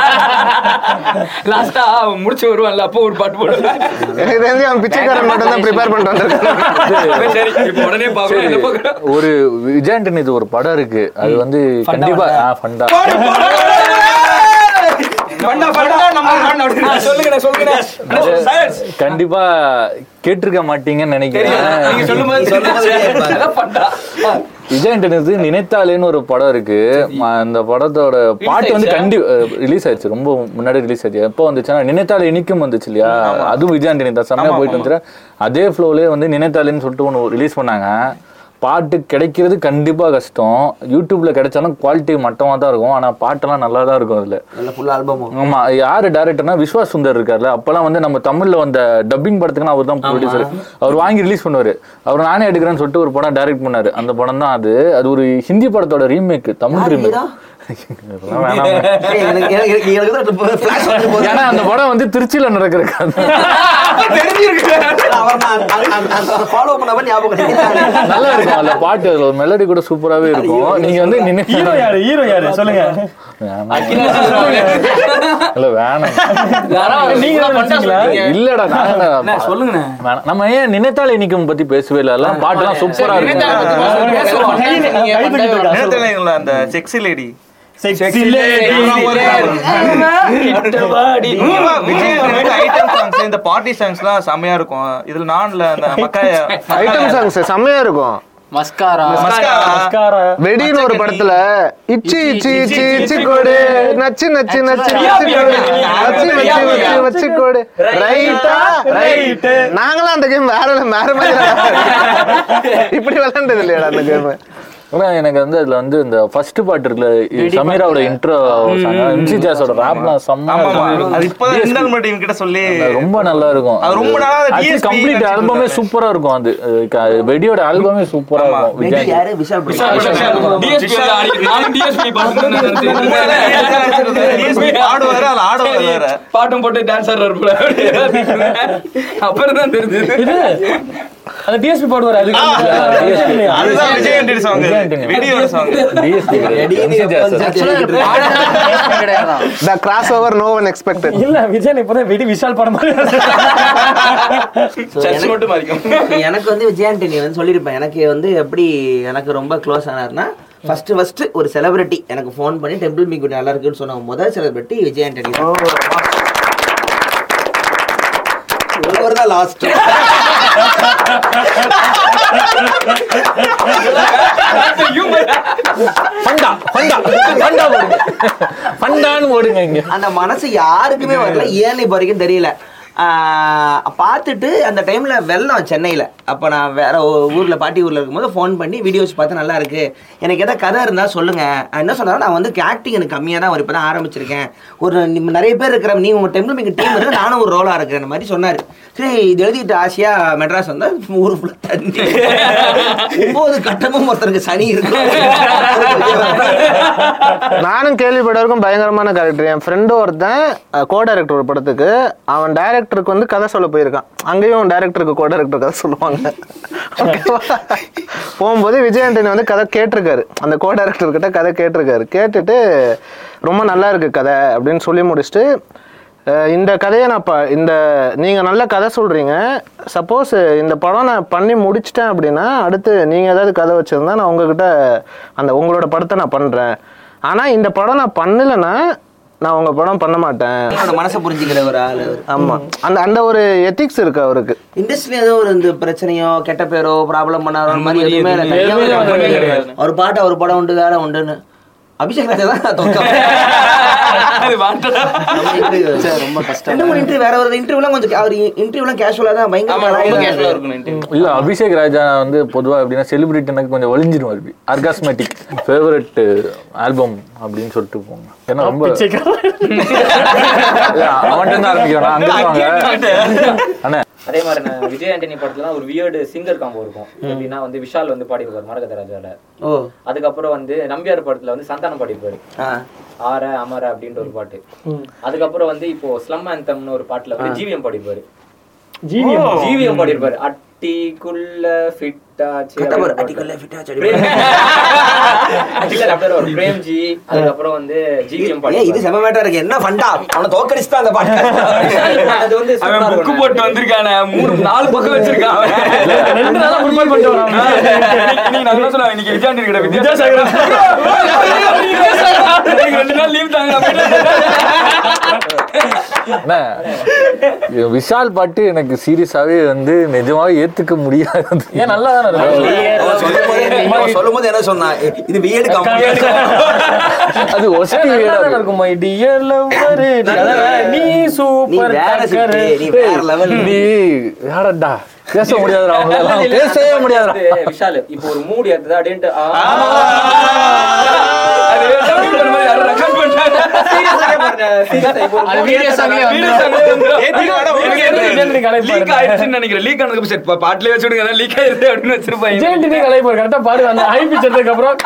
லாஸ்டா முடிச்சு வருவான்ல அப்போ ஒரு பாட்டு போடுவேன். எனக்கு தெரிஞ்சு அவன் பிச்சைக்காரன் மட்டும் தான் ப்ரிப்பேர் பண்ணிட்டு வந்திருக்கான். சரி இப்போ உடனே ஒரு விஜயாண்டன் இது ஒரு படம் இருக்கு. அது வந்து கண்டிப்பா ஃபண்டா பண்ணா பண்ணா நம்ம சொல்லுங்க சொல்லுங்க கண்டிப்பா கேட்டிருக்க மாட்டீங்கன்னு நீங்க நினைக்கிறேன் சொல்லும்போது அதான் பண்ணா விஜயாண்டன் இது நினைத்தாலேன்னு ஒரு படம் இருக்கு. அந்த படத்தோட பாட்டு வந்து கண்டி ரிலீஸ் ஆயிடுச்சு. ரொம்ப முன்னாடி ரிலீஸ் ஆயிடுச்சு. எப்போ வந்துச்சுன்னா நினைத்தாலே இனிக்கும் வந்துச்சு இல்லையா? அதுவும் விஜயாண்டனி தான். செம்மையா போயிட்டு வந்துச்சு அதே ஃப்ளோலே வந்து நினைத்தாலேன்னு சொல்லிட்டு ஒன்று ரிலீஸ் பண்ணாங்க. பாட்டு கிடைக்கிறது கண்டிப்பா கஷ்டம். யூடியூப்ல கிடைச்சாலும் குவாலிட்டி மட்டமா தான் இருக்கும். ஆனா பாட்டெல்லாம் நல்லா தான் இருக்கும் அதுல. நல்ல ஃபுல் ஆல்பமும் ஆமா யாரு டேரக்டர்னா விஸ்வாஸ் சுந்தர் இருக்கார்ல. அப்பெல்லாம் வந்து நம்ம தமிழ்ல வந்த டப்பிங் படத்துக்குலாம் அவர் தான் ப்ரொடியூசர் அவர் வாங்கி ரிலீஸ் பண்ணுவாரு. அவர் நானே எடுக்கிறேன்னு சொல்லிட்டு ஒரு படம் டைரக்ட் பண்ணாரு. அந்த படம் தான் அது. அது ஒரு ஹிந்தி படத்தோட ரீமேக் தமிழ் ரீமேக் ஏன்னா அந்த படம் வந்து திருச்சியில நடக்கிற அந்த- நல்லா இருக்கும் அந்த பாட்டு மெலடி கூட சூப்பராவே இருக்கும். நீங்க வந்து ஹீரோ யாரு? ஹீரோ யாரு? சொல்லுங்க. இல்ல வேணாம்? இல்லடா வேணாம். நம்ம ஏன் நினைத்தாலே இனிக்கும் பத்தி பேசவே இல்லை? எல்லாம் பாட்டுலாம் சூப்பரா நேரத்துல அந்த செக்ஸி லேடி இந்த பார்ட்டி சாங்ஸ்லாம் செம்மையா இருக்கும். இதுல நான்ல அந்த மக்காய ஐட்டம் சாங்ஸ் செம்மையா இருக்கும். மஸ்காரா. மஸ்காரா. வெடின்னு ஒரு படத்துல இச்சி இச்சி இச்சி இச்சி கோடு. நச்சு நச்சு நச்சு நச்சு கோடு. நச்சு நச்சு நச்சு வச்சு கோடு. ரைட்டா ரைட் நாங்களாம் அந்த கேம் வேற வேற மாதிரி. இப்படி விளையாண்டது இல்லையாடா அந்த கேம் ஆனா எனக்கு வந்து அதுல வந்து இந்த ஃபர்ஸ்ட் பாட்டு இருக்குல்ல சமீராவோட இன்ட்ரோ எம்சி ஜாஸோட ராப்லாம் செம்ம கிட்ட சொல்லி ரொம்ப நல்லா இருக்கும் அது ரொம்ப கம்ப்ளீட் ஆல்பமே இருந்தாரு. சூப்பரா இருக்கும் அது. வெடியோட ஆல்பமே சூப்பரா இருக்கும். விஜய். பாட்டும் போட்டு டான்ஸ் ஆடுறாரு போல அப்புறம் தான் தெரிஞ்சது. அந்த டிஎஸ்பி பாடுவாரு அதுக்கு அதுதான் விஜய் ஆண்டனி சாங் விஜய் ஆண்டனி. வெடியோட சாங் DSP MC ஜாஸ் கிடையாது. The cross over no one expected இல்ல விஜய் இப்பதான் வெடி விஷால் படம் சர்ச் எனக்கு- மட்டும் மாறிக்கும் so, எனக்கு வந்து விஜயாண்டனி வந்து சொல்லியிருப்பேன். எனக்கு வந்து எப்படி எனக்கு ரொம்ப க்ளோஸ் ஆனார்னா ஃபர்ஸ்ட் ஃபர்ஸ்ட் ஒரு செலிபிரிட்டி எனக்கு ஃபோன் பண்ணி டெம்பிள் மீ குட் நல்லா இருக்குன்னு சொன்ன முதல் செலிபிரிட்டி விஜயாண்டனி தான். ஒருவர் தான் லாஸ்ட் ஃபண்டா ஃபண்டா ஃபண்டா ஃபண்டான்னு இங்க. அந்த மனசு யாருக்குமே வரல. ஏன்னு இப்ப வரைக்கும் தெரியல. பார்த்துட்டு அந்த டைமில் வெள்ளம் சென்னையில். அப்போ நான் வேற ஊரில் பாட்டி ஊரில் இருக்கும்போது ஃபோன் பண்ணி வீடியோஸ் பார்த்து நல்லா இருக்குது எனக்கு ஏதாவது கதை இருந்தால் சொல்லுங்கள் என்ன சொன்னாலும் நான் வந்து ஆக்டிங் எனக்கு கம்மியாக தான் வரும் இப்பதான் ஆரம்பிச்சிருக்கேன். ஒரு நிறைய பேர் இருக்கிற நீ உங்கள் டைமில் எங்கள் டீம் இருக்கு நானும் ஒரு ரோலாக இருக்கிற மாதிரி சொன்னார். சரி இது எழுதிட்டு ஆசையாக மெட்ராஸ் வந்தால் ஊர் ஃபுல்லாக தண்ணி. ஒம்பது கட்டமும் ஒருத்தருக்கு சனி இருக்கு. நானும் கேள்விப்பட்ட வரைக்கும் பயங்கரமான கேரக்டர் என் ஃப்ரெண்டு ஒருத்தன் கோ டைரக்டர் ஒரு படத்துக்கு. அவன் டைரக்டருக்கு வந்து கதை சொல்ல போயிருக்கான். அங்கேயும் டைரக்டருக்கு கோ டைரக்டர் கதை சொல்லுவாங்க? போகும்போது விஜய் ஆண்டனி வந்து கதை கேட்டிருக்காரு. அந்த கோ டைரக்டர் கிட்ட கதை கேட்டிருக்காரு. கேட்டுட்டு ரொம்ப நல்லா இருக்கு கதை அப்படின்னு சொல்லி முடிச்சுட்டு இந்த கதையை நான் ப இந்த நீங்கள் நல்ல கதை சொல்கிறீங்க சப்போஸ் இந்த படம் நான் பண்ணி முடிச்சிட்டேன் அப்படின்னா அடுத்து நீங்கள் ஏதாவது கதை வச்சுருந்தா நான் உங்ககிட்ட அந்த உங்களோட படத்தை நான் பண்ணுறேன் ஆனால் இந்த படம் நான் பண்ணலைன்னா நான் உங்கள் படம் பண்ண மாட்டேன் என்னோட மனசை புரிஞ்சுக்கிற ஒரு ஆளு அவரு. ஆமாம் அந்த அந்த ஒரு எத்திக்ஸ் இருக்கு அவருக்கு இண்டஸ்ட்ரியில ஏதோ ஒரு இந்த பிரச்சனையோ கெட்ட பேரோ ப்ராப்ளம் பண்ணாரோ அந்த மாதிரி எதுவுமே இல்லை எதுவுமே தனியா ஒரு. கிடையாது. அவர் பாட்டு அவர் படம் உண்டு வேற உண்டுன்னு அபிஷேக் ராஜா தான் ரொம்ப கஷ்டம் ரெண்டு மூணு இன்டர்வியூ வேற ஒரு இன்டர்வியூலாம் கொஞ்சம் அவர் இன்டர்வியூலாம் கேஷுவலா தான் பயங்கர. இல்ல அபிஷேக் ராஜா வந்து பொதுவா எப்படின்னா செலிபிரிட்டி எனக்கு கொஞ்சம் வலிஞ்சிரும் அப்படி. அர்காஸ்மேட்டிக் ஃபேவரட் ஆல்பம் அப்படின்னு சொல்லிட்டு போங்க. ஏன்னா ரொம்ப அவன்கிட்ட தான் ஆரம்பிக்கிறேன். நான் அங்க அண்ணே அதே மாதிரி நான் விஜய் ஆண்டனி படத்துல ஒரு வியர்டு சிங்கர் காம்போ இருக்கும். எப்படின்னா வந்து விஷால் வந்து பாடிருப்பாரு மரகத ராஜால ஓ. அதுக்கப்புறம் வந்து நம்பியார் படத்துல வந்து சந்தானம் பாடிருப்பாரு ஆ. ஆர அமர அப்படின்ற ஒரு பாட்டு. அதுக்கப்புறம் வந்து இப்போ ஸ்லம் ஆந்தம்னு ஒரு பாட்டுல வந்து ஜிவிஎம் பாடிருப்பாரு ஜீவியம். ஜிவிஎம் பாடிருப்பாரு அட்டிக்குள்ள ஃபிட் கட்டபொரு, அப்படின்னு அடிக்குள்ள fit ஆச்சு, அடி பிரேம் இல்ல, அப்படியே ஒரு பிரேம்ஜி அதுக்கப்புறம் வந்து ஜிவிஎம் ஏய், இது செம மேட்டா இருக்கு. என்ன ஃபண்டா அவனை தோக்கடிச்சு தான் அந்த பாட்டு. அது வந்து அவன் இருக்கும். போட்டு வந்திருக்கானே. மூணு நாலு பக்கம் வச்சிருக்கான். ரெண்டு நாளா ப்ரிப்பேர் பண்ணிட்டு வரான். நான் என்ன சொன்னேன்? இன்னைக்கு விஜயாண்டி கிட்ட வித்யாசாகர் ரெண்டு நாள் லீவ் தாங்க. விஷால் பாட்டு எனக்கு சீரியஸாவே வந்து நிஜமாவே ஏத்துக்க முடியாது. ஏன் நல்லா தானே அவன் சொல்லும்போது என்ன சொன்னான் இது பிஎட் அது தானே இருக்கு. இருக்கும். அதான் நீ சூப்பர் டக்கரு. நீ வேற லெவல் நீ யாரடா? பேச முடியாதுடா அவங்களால. பேசவே முடியாதுடா. வந்து விஷால் இப்போ ஒரு மூடி எடுத்தது அப்படின்ட்டு ஆ, அது தமிழ் படம் மாதிரி யாரும் record பண்ணிட்டாங்க. serious ஆ இப்போ ஒரு அது மூடி வீடியோ எடுத்தா சாங்லயே Video வந்து song வந்துரும். எனக்கு விஜய் எதுக்கு ஆண்டனி கலாய்ப்பாரு. leak ஆயிடுச்சுன்னு நினைக்கிறேன். leak ஆனதுக்கு சரி, பா- பாட்டுலயே வச்சு விடுங்க, leak ஆயிடுது அப்படின்னு வச்சிருப்பாங்க. ஆ பாடு. அந்த high pitch எடுத்ததுக்கு அப்புறம்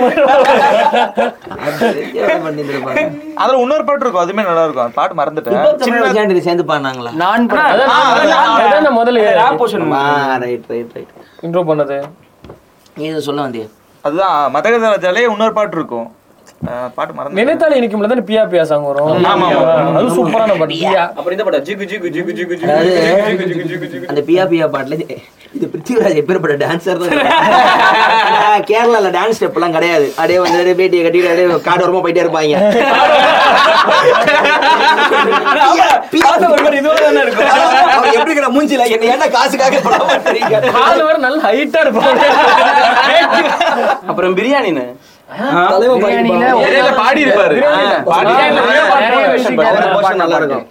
வரும். அதுல இன்னொரு பாட்டு இருக்கும். அதுமே நல்லா இருக்கும். பாட்டு மறந்துட்டேன். சின்ன சேர்ந்து பாடினாங்களா? நான் முதல்ல ரைட் ரைட் ரைட் intro பண்ணது. நீ இது சொல்ல வந்தியா? அதுதான் மதகதராஜாலே இன்னொரு பாட்டு இருக்கும். பாட்டு மறந்து நினைத்தாலே இனிக்கும்ல தானே பியா பியா சாங் வரும். அது சூப்பரான பாட்டு. பியா. அப்புறம் இந்த படம் ஜிகு ஜிகு ஜிகு ஜிகு அந்த பியா பியா பாட்டுல இது பிருத்திவிராஜ் எப்பேற்பட்ட டான்சர் கேரளால டான்ஸ் ஸ்டெப் எல்லாம் கிடையாது. அப்படியே வந்து பேட்டியை கட்டிட்டு அப்படியே காடோரமா போயிட்டே இருப்பாங்க. அவர் எப்படி இருக்கிற மூஞ்சில என்ன ஏன்டா காசுக்காக படம் நல்ல ஹைட்டா இருப்பாங்க. அப்புறம் பிரியாணின்னு? பாடி. இருப்பாரு நல்லா இருக்கும்.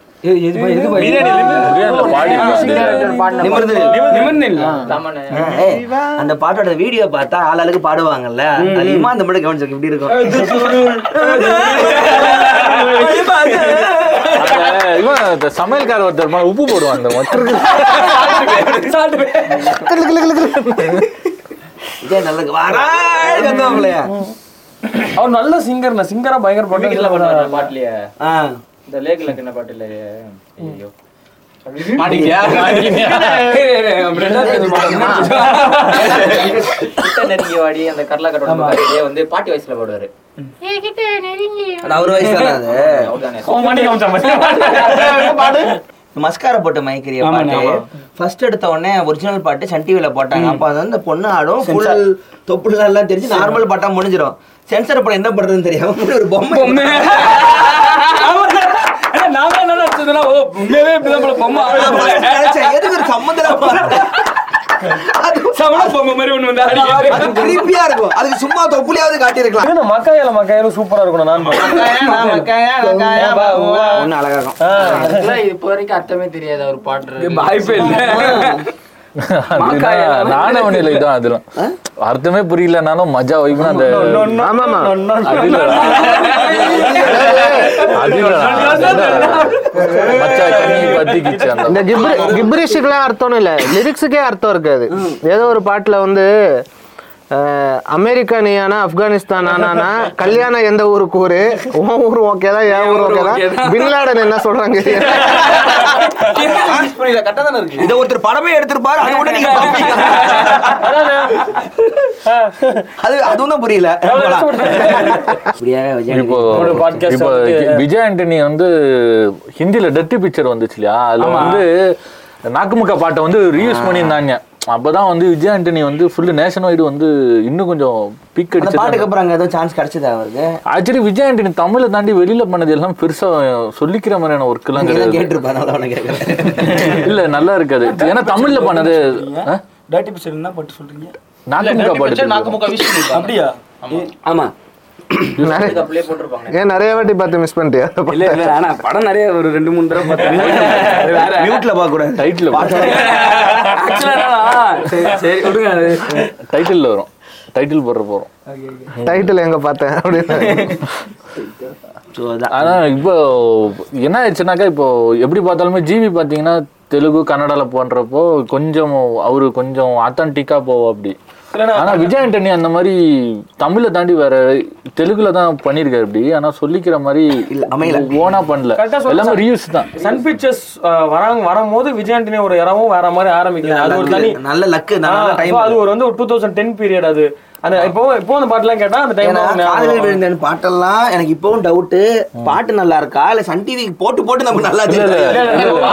அந்த பாட்டோட வீடியோ பார்த்தா ஆளாளுக்கு பாடுவாங்கல்ல. அது இம்மா அந்த மட்டும் கவனிச்சு இப்படி இருக்கும். இவன் சமையல்கார ஒருத்தர் உப்பு போடுவான் அந்த மொத்தருக்கு வாராய் வந்தவங்களையா அவர் நல்ல சிங்கர் நான் சிங்கரா பயங்கர பாட்டு பாட்டுலயே. இந்த லேக்ல என்ன பாட்டு இல்லையே ஐயோ நெருங்கி வாடி அந்த கர்லாக்கட்டோட பாட்டிலே வந்து பாட்டி வயசுல பாடுவாரு. அது? அவர் வயசு மஸ்கார போட்டு மயக்கிறிய பாட்டு. ஃபர்ஸ்ட் எடுத்த உடனே ஒரிஜினல் பாட்டு சன் டிவில போட்டாங்க அப்ப அது வந்து பொண்ணு ஆடும் ஃபுல் தொப்புல எல்லாம் தெரிஞ்சு நார்மல் பாட்டா முடிஞ்சிரும். சென்சர் படம் என்ன பண்றதுன்னு தெரியாம ஒரு பொம்மை. நான் தான் நல்லா பார்த்ததுன்னா ஓ உண்மையாவே இப்படிதான் பொம்மை எதுக்கு ஒரு சம்மந்தம் சமண பொம்மை மாதிரி ஒண்ணு வந்து அது கிரீப்பியா இருக்கும். அதுக்கு சும்மா தொப்புளியாவது காட்டியிருக்கலாம். இந்த மக்காயில மக்காயிலும் சூப்பரா இருக்கணும் நான் ஒண்ணு அழகா இருக்கும். இப்போ வரைக்கும் அர்த்தமே தெரியாது அவர் பாடுறது வாய்ப்பே இல்ல. நானவனில இதான் அதெல்லாம் அர்த்தமே புரியலனாலும் மஜா வைப்புனா அந்த இந்த கிப்ரி கிப்ரிஷுக்குலாம் அர்த்தம் இல்ல. லிரிக்ஸுக்கே அர்த்தம் இருக்காது. ஏதோ ஒரு பாட்டுல வந்து அமெரிக்கா நீயானா ஆப்கானிஸ்தான் ஆனானா கல்யாணம் எந்த ஊருக்கு ஊரு? உன் ஊர் ஓகே தான் என் ஊர் ஓகே தான். பின்லாடன் என்ன சொல்றாங்க? இதை ஒருத்தர் படமே எடுத்திருப்பாரு அது கூட நீங்க. அது அதுவும் தான் புரியல. இப்போ இப்போ வந்து- விஜய் ஆண்டனி வந்து ஹிந்தில டெட்டி பிக்சர் வந்துச்சு இல்லையா? அதுல வந்து நாக்குமுக்கா பாட்டை வந்து ரீயூஸ் பண்ணியிருந்தாங்க. அப்பதான் வந்து விஜய் ஆண்டனி வந்து ஃபுல்லு நேஷன் வைடு வந்து இன்னும் கொஞ்சம் பீக் அந்த பாட்டுக்கு அடிச்சு அப்புறம் அங்க ஏதோ சான்ஸ் கிடைச்சதா அவருக்கு? ஆக்சுவலி விஜய் ஆண்டனி தமிழை தாண்டி வெளியில பண்ணது எல்லாம் பெருசா சொல்லிக்கிற மாதிரியான ஒர்க் எல்லாம் கிடையாது. கேட்கறேன். இல்ல நல்லா இருக்காது. ஏன்னா தமிழ்ல பண்ணது? டாட்டி பிக்சர் என்ன பாட்டு சொல்றீங்க? நாக்குமுக்கா பாட்டு நாக்கு முக்கா விஷ் பண்ணிருப்பாங்க அப்படியா? ஆமா. நிறைய- அப்படியே போட்டிருப்பாங்க ஏன் நிறைய வாட்டி பார்த்து மிஸ் பண்ணிட்டியா? இல்ல இல்ல ஆனா படம் நிறைய ஒரு ரெண்டு மூணு தடவை பார்த்தேன் மியூட்ல பார்க்க கூடாது டைட்டில் சரி சரி விடுங்க டைட்டில் வரும். டைட்டில் போடுற போறோம். டைட்டில் எங்க பார்த்தேன்? அப்படின்னு. ஆனா இப்போ என்ன ஆயிடுச்சுனாக்கா இப்போ எப்படி பார்த்தாலுமே ஜிவி பாத்தீங்கன்னா தெலுங்கு கன்னடால பண்றப்போ கொஞ்சம் அவரு கொஞ்சம் ஆத்தன்டிக்கா போவோம் அப்படி ஆனா விஜய் ஆண்டனி அந்த மாதிரி தமிழை தாண்டி வேற தெலுங்குல தான் பண்ணிருக்காரு அப்படி ஆனா சொல்லிக்கிற மாதிரி அமையல. ஓனா பண்ணல. எல்லாமே ரீயூஸ் தான். சன் பிக்சர்ஸ் வராங்க வரும்போது விஜய் ஆண்டனி ஒரு இடமும் வேற மாதிரி ஆரம்பிக்குது. அது ஒரு தனி நல்ல லக்கு அது. ஒரு வந்து ஒரு டூ தௌசண்ட் டென் பீரியட் அது. அந்த இப்போ இப்போ அந்த பாட்டுலாம் கேட்டா அந்த ஏன்னா காதலில் டைம் விழுந்தேன் பாட்டெல்லாம் எனக்கு இப்பவும் டவுட் பாட்டு நல்லா இருக்கா? இல்ல சன் டிவி போட்டு போட்டு நமக்கு நல்லா தெரியும்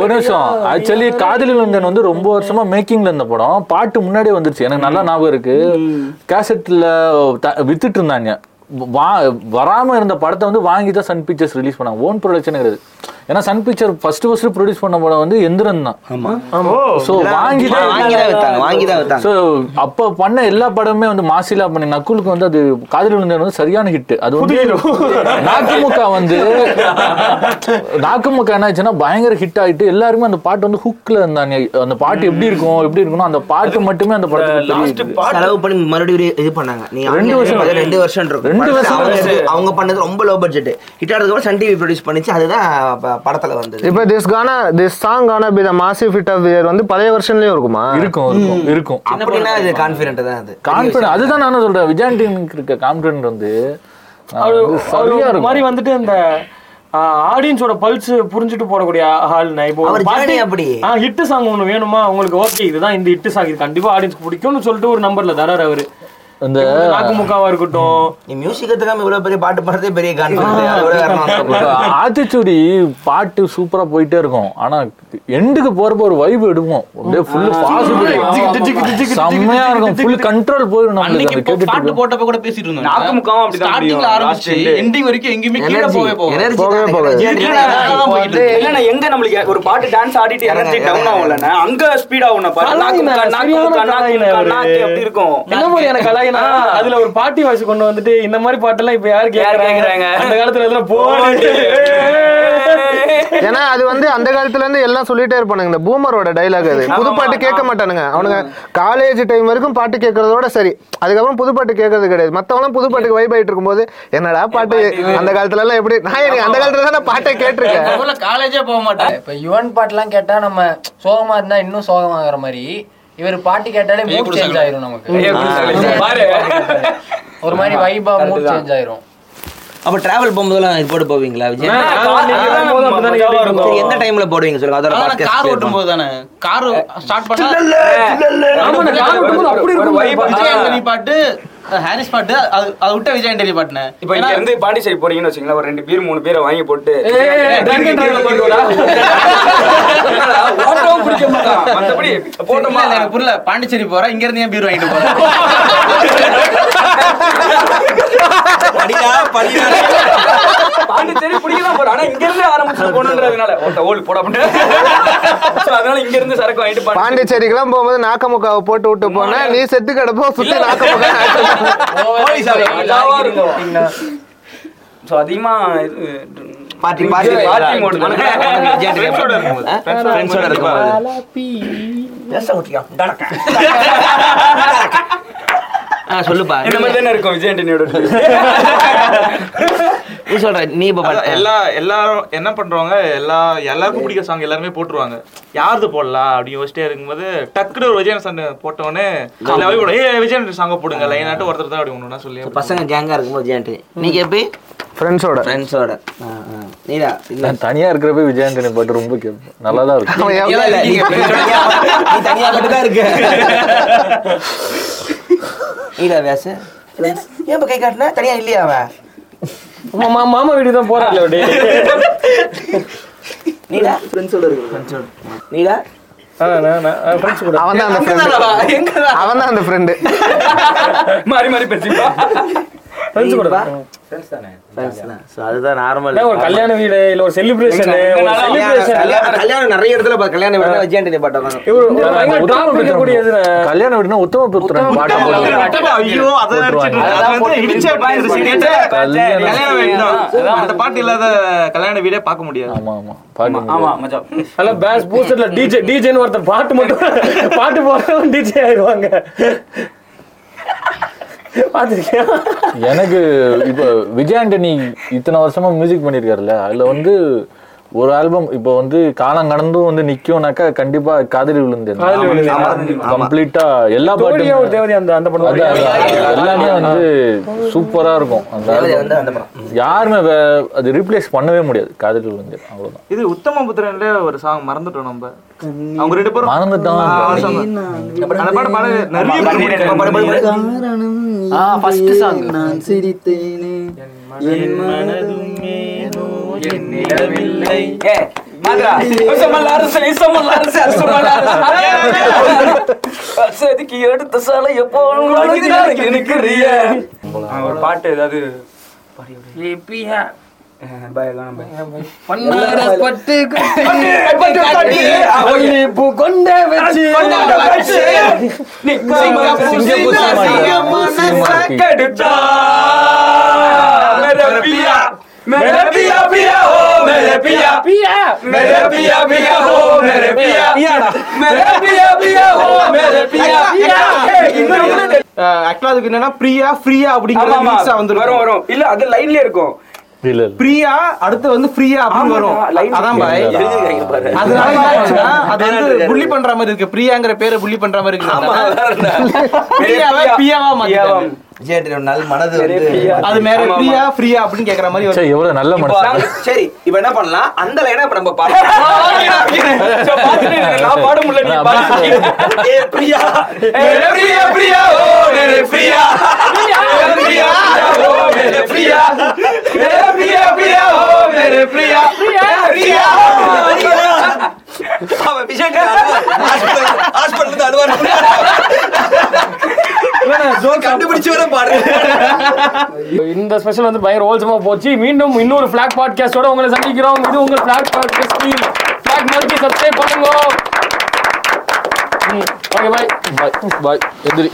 ஒரு நிமிஷம். ஆக்சுவலி காதலில் வந்தன் வந்து ரொம்ப வருஷமா மேக்கிங்ல இருந்த படம். பாட்டு முன்னாடியே வந்துருச்சு. எனக்கு நல்லா ஞாபகம் இருக்கு. கேசட்ல வித்துட்டு இருந்தாங்க. வா வராம இருந்த படத்தை வந்து வாங்கி தான் சன் பிக்சர்ஸ் ரிலீஸ் பண்ணாங்க. ஓன் ப்ரொடக்ஷன் கிடையாது ஏன்னா Sun picture first first produce பண்ண படம் வந்து எந்திரன் தான். ஸோ வாங்கி தான் வாங்கி தான் வித்தாங்க வாங்கி தான் வித்தாங்க. ஸோ அப்போ பண்ண எல்லா படமுமே வந்து மாசிலா பண்ணி நக்குலுக்கு வந்து அது காதல் விழுந்தது வந்து சரியான ஹிட் அது வந்து நாக்குமுக்கா வந்து நாக்குமுக்கா என்ன ஆச்சுன்னா பயங்கர ஹிட் ஆயிட்டு எல்லாருமே அந்த பாட்டு வந்து ஹுக்ல இருந்தாங்க. அந்த பாட்டு எப்படி இருக்கும் எப்படி இருக்கணும் அந்த பாட்டு மட்டுமே அந்த படத்துக்கு. செலவு பண்ணி மறுபடியும் இது பண்ணாங்க. நீ ரெண்டு வருஷம். ரெண்டு வருஷம் ரெண்டு வருஷம். அவங்க பண்ணது ரொம்ப லோ பட்ஜெட் ஹிட் ஆனதுக்கு சன் டிவி ப்ரொடியூஸ் பண்ணிச்சு. அதுதான் படத்துல வந்தது. இப்போ this gonna this song gonna be the massive hit of year வந்து பழைய வருஷன்லயும் இருக்குமா? இருக்கும் இருக்கும் இருக்கும். அப்படின்னா இது கான்பிடென்ட் தான் அது. கான்பிடன்ட் அதுதான் நானும் சொல்றேன். விஜயாண்டினுக்கு இருக்க கான்பிடன்ட் வந்து சரியா ஒரு மாதிரி இருக்கும் வந்துட்டு இந்த ஆடியன்ஸோட பல்ஸ் புரிஞ்சுட்டு போடக்கூடிய ஆள் இப்போ பாட்டு அப்படி. ஹிட் சாங் ஒன்று வேணுமா? உங்களுக்கு ஓகே இதுதான் இந்த ஹிட் சாங் இது கண்டிப்பா ஆடியன்ஸ்க்கு பிடிக்கும்னு சொல்லிட்டு ஒரு நம்பர்ல தராரு அவரு. இந்த நாக்குமுக்காவா இருக்கட்டும். நீ மியூசிக் கத்துக்காம இவ்வளவு பெரிய பாட்டு பாடுறதே பெரிய இப்ப ஆத்திச்சூடி பாட்டு சூப்பரா போயிட்டே இருக்கும். ஆனா எண்டுக்கு போறப்ப ஒரு வைப் எடுப்போம் அப்படியே ஃபுல் பாசிபிள் செம்மையா இருக்கும். ஃபுல் கண்ட்ரோல் போயிடும் நம்மளுக்கு பாட்டு. போட்டப்ப கூட பேசிட்டு இருந்தோம். நாக்கு முக்காவும் அப்படிதான் ஸ்டார்டிங்ல. ஆரம்பிச்சு. எண்டிங் வரைக்கும் எங்கேயுமே கீழே போவே போகும் எனர்ஜி போகவே போகாது. இல்லண்ணா எங்க நம்மளுக்கு ஒரு பாட்டு டான்ஸ் ஆடிட்டு எனர்ஜி டவுன் ஆகும்லண்ணா அங்க ஸ்பீட் ஆகும். பாரு கலாயினா, நாக்கு முக்கா, நாக்கு அப்படி இருக்கும். என்ன மாதிரியான கலாயினா அதுல ஒரு பாட்டி வாய்ஸ் கொண்டு வந்துட்டு இந்த மாதிரி பாட்டெல்லாம் இப்ப யாரு கேக்குறாங்க? அந்த காலத்துல எல்லாம் போடு. ஏன்னா அது வந்து அந்த காலத்துல இருந்து எல்லாம் சொல்லிட்டே இருப்பானுங்க. இந்த பூமரோட டைலாக் அது. புது பாட்டு கேட்க மாட்டானுங்க. அவனுங்க காலேஜ் டைம் வரைக்கும் பாட்டு கேட்கறதோட சரி. அதுக்கப்புறம் புது பாட்டு கேட்கறது கிடையாது. மத்தவங்க புது பாட்டுக்கு வைப் ஆயிட்டு இருக்கும்போது என்னடா பாட்டு? அந்த காலத்துல எல்லாம் எப்படி? நான் எனக்கு அந்த காலத்துல தான் பாட்டை கேட்டிருக்கேன். காலேஜே போக மாட்டேன். இப்ப யுவன் பாட்டுலாம் கேட்டா நம்ம சோகமா இருந்தா இன்னும் சோகமாகற மாதிரி இவர் பாட்டு கேட்டாலே மூட் சேஞ்ச் ஆயிரும் நமக்கு. பாரு. ஒரு மாதிரி வைபா மூட் சேஞ்ச் ஆயிரும். அப்ப டிராவல் போகும்போதெல்லாம் இது போட்டு போவீங்களா விஜய்? எந்த டைம்ல போடுவீங்க சொல்லுங்க அதோட கார் ஓட்டும் போது தானே. கார் ஸ்டார்ட் பண்ணா ஆமா, நான் கார் ஓட்டும்போது அப்படி இருக்கும். விஜய் பாட்டு ஹாரிஸ் பாட்டு அது அதை விட்ட விஜய் ஆண்டனி பாட்டுனே. இப்ப இங்க இருந்து பாண்டிச்சேரி போறீங்கன்னு வச்சுங்களேன் ஒரு ரெண்டு பீர் மூணு பீரை வாங்கி போட்டு மத்தபடி போட்டோமா? எனக்கு புரியல. பாண்டிச்சேரி போறேன் இங்க இருந்து ஏன் பீர் வாங்கிட்டு போறேன் பாண்டிச்சேரி இங்க இருந்து ஆரம்பிச்சு போகணுன்றதுனால ஒருத்த ஓல் போட முடியாது So, அதனால இங்க இருந்து சரக்கு வாங்கிட்டு பாண்டி- பாண்டிச்சேரிக்கெல்லாம் போகும்போது நாக்கமுக்காவை போட்டு விட்டு போனேன். நீ செத்து கிடப்போ சுத்தி நாக்கமுக்கா. இருக்கும். பார்ட்டி பார்ட்டி பார்ட்டி மோடு ஃப்ரெண்ட்ஸோட இருக்கும்போது சொல்லுப்பா. இந்த மாதிரி தானே இருக்கும் விஜய் ஆண்டனியோட நீ சொல்ற நீ இப்ப எல்லா எல்லாரும் என்ன பண்றாங்க எல்லா எல்லாருக்கும் பிடிக்கிற சாங் எல்லாருமே போட்டுருவாங்க. யாருது போடலாம் அப்படின்னு யோசிச்சிட்டே இருக்கும்போது டக்குனு ஒரு விஜயன் சாங் போட்டவொடனே எல்லாரும் கூட ஏ விஜயன் சாங்க போடுங்க லைன் ஆட்டு ஒருத்தர் தான் அப்படி ஒண்ணு சொல்லி பசங்க கேங்கா இருக்கும்போது ஜெயண்ட் நீங்க எப்படி? ஃப்ரெண்ட்ஸோட ஃப்ரெண்ட்ஸோட நீடா இல்ல. நான் தனியா இருக்கிறப்ப விஜயாண்டனி பாட்டு ரொம்ப கேட்பேன் நல்லா தான் நீ தனியா மட்டும் தான் இருக்க. நீடா வேச ஏன் இப்ப கை காட்டினா? தனியா இல்லையா அவன் மாமா மாமா- வீட்டுக்கு தான் அப்படி நீடா? ஃப்ரெண்ட்ஸோட இருக்கு ஃப்ரெண்ட்ஸோட கூட. அவன் தான் அந்த ஃப்ரெண்டு அவன் தான் அந்த ஃப்ரெண்டு மாறி மாறி பேசிப்பா. ஃப்ரெண்ட்ஸ் கூட ஃப்ரெண்ட்ஸ் தான்? ஸோ அதுதான் நார்மல் ஒரு கல்யாண வீடு இல்ல ஒரு செலிப்ரேஷன் செலிப்ரேஷன் கல்யாணம் நிறைய இடத்துல பா- கல்யாண வீடு விஜயாண்டி பாட்டு உட்காந்து கூடியது கல்யாண வீடுனா உத்தம புத்திரன் பாட்டு போடுவாங்க. ஐயோ அதை நடிச்சிட்டு இருக்கு. அது வந்து இடிச்ச பாட்டு இருக்கு. கல்யாண வீடு. தான். அந்த பாட்டு இல்லாத கல்யாண வீடே பார்க்க முடியாது. ஆமா ஆமா. பார்க்க ஆமா முடியாது. மஜா அல்ல பேஸ் பூஸ்டர்ல டிஜே டிஜேன்னு ஒருத்தர் பாட்டு மட்டும் பாட்டு போறவன் டிஜே ஆயிடுவாங்க. பார்த்துருக்கேன் எனக்கு இப்போ விஜய் ஆண்டனி இத்தனை வருஷமா மியூசிக் பண்ணியிருக்காருல்ல அதில் வந்து ஒரு ஆல்பம் இப்போ வந்து காலம் கடந்தும் வந்து நிக்கும்னாக்கா கண்டிப்பா காதலி விழுந்து. கம்ப்ளீட்டா எல்லா பாட்டும் அந்த அந்த படம். எல்லாமே வந்து சூப்பரா இருக்கும். அந்த யாருமே வே- அது ரீப்ளேஸ் பண்ணவே முடியாது. காதலி விழுந்து அவ்வளவுதான். இது உத்தம புத்திரன்ல ஒரு சாங் மறந்துட்டோம் நம்ம. அவங்க ரெண்டு பேரும் மறந்துட்டோம். நான் சிரித்தேனே. என் மனதும் ஏனோ சொமல்லாரசே செதுக்கி எடுத்த சாலை எப்போ ஒரு பாட்டு ஏதாவது கொண்ட வச்சு கெடுத்தா. मेरे पिया பியா मेरे पिया पिया हो मेरे पिया मेरे पिया पिया हो मेरे पिया ஆக்சுவலா அதுக்கு என்னன்னா பிரியா ஃப்ரீயா அப்படிங்கிற mix ஆ வந்துரும் வரும் வரும் இல்ல அது லைன்லயே இருக்கும் பிரியா அடுத்து வந்து ஃப்ரீயா அப்படின்னு வரும். அதான் பாய். அதனால அது வந்து புள்ளி பண்ற மாதிரி இருக்கு. பிரியாங்கிற பேரை புள்ளி பண்ற மாதிரி இருக்கு. பிரியாவா பிரியாவா மாத்தியாவா மனது அது மேல ஃப்ரீயா ஃப்ரீயா அப்படின்னு கேக்குற மாதிரி எவ்வளவு நல்ல மனசு. சரி இப்போ என்ன பண்ணலாம்? அந்த मेरे प्रिया हो मेरे प्रिया मेरे प्रिया प्रिया हो मेरे प्रिया प्रिया அவன் விஜயாண்டி ஹாஸ்பிட்டல் இருந்து அழுவாரு கண்டுபிடிச்சு வர பாடுறேன் இந்த ஸ்பெஷல் வந்து பயங்கர ஓல்சமா போச்சு மீண்டும் இன்னொரு ஃபிளாக் பாட்காஸ்டோட உங்களை சந்திக்கிறோம் இது உங்க ஃபிளாக் பாட்காஸ்ட் ஃபிளாக் மறுபடி சப்ஸ்கிரைப் பண்ணுங்க ஓகே பாய் பாய் பாய் எந்திரி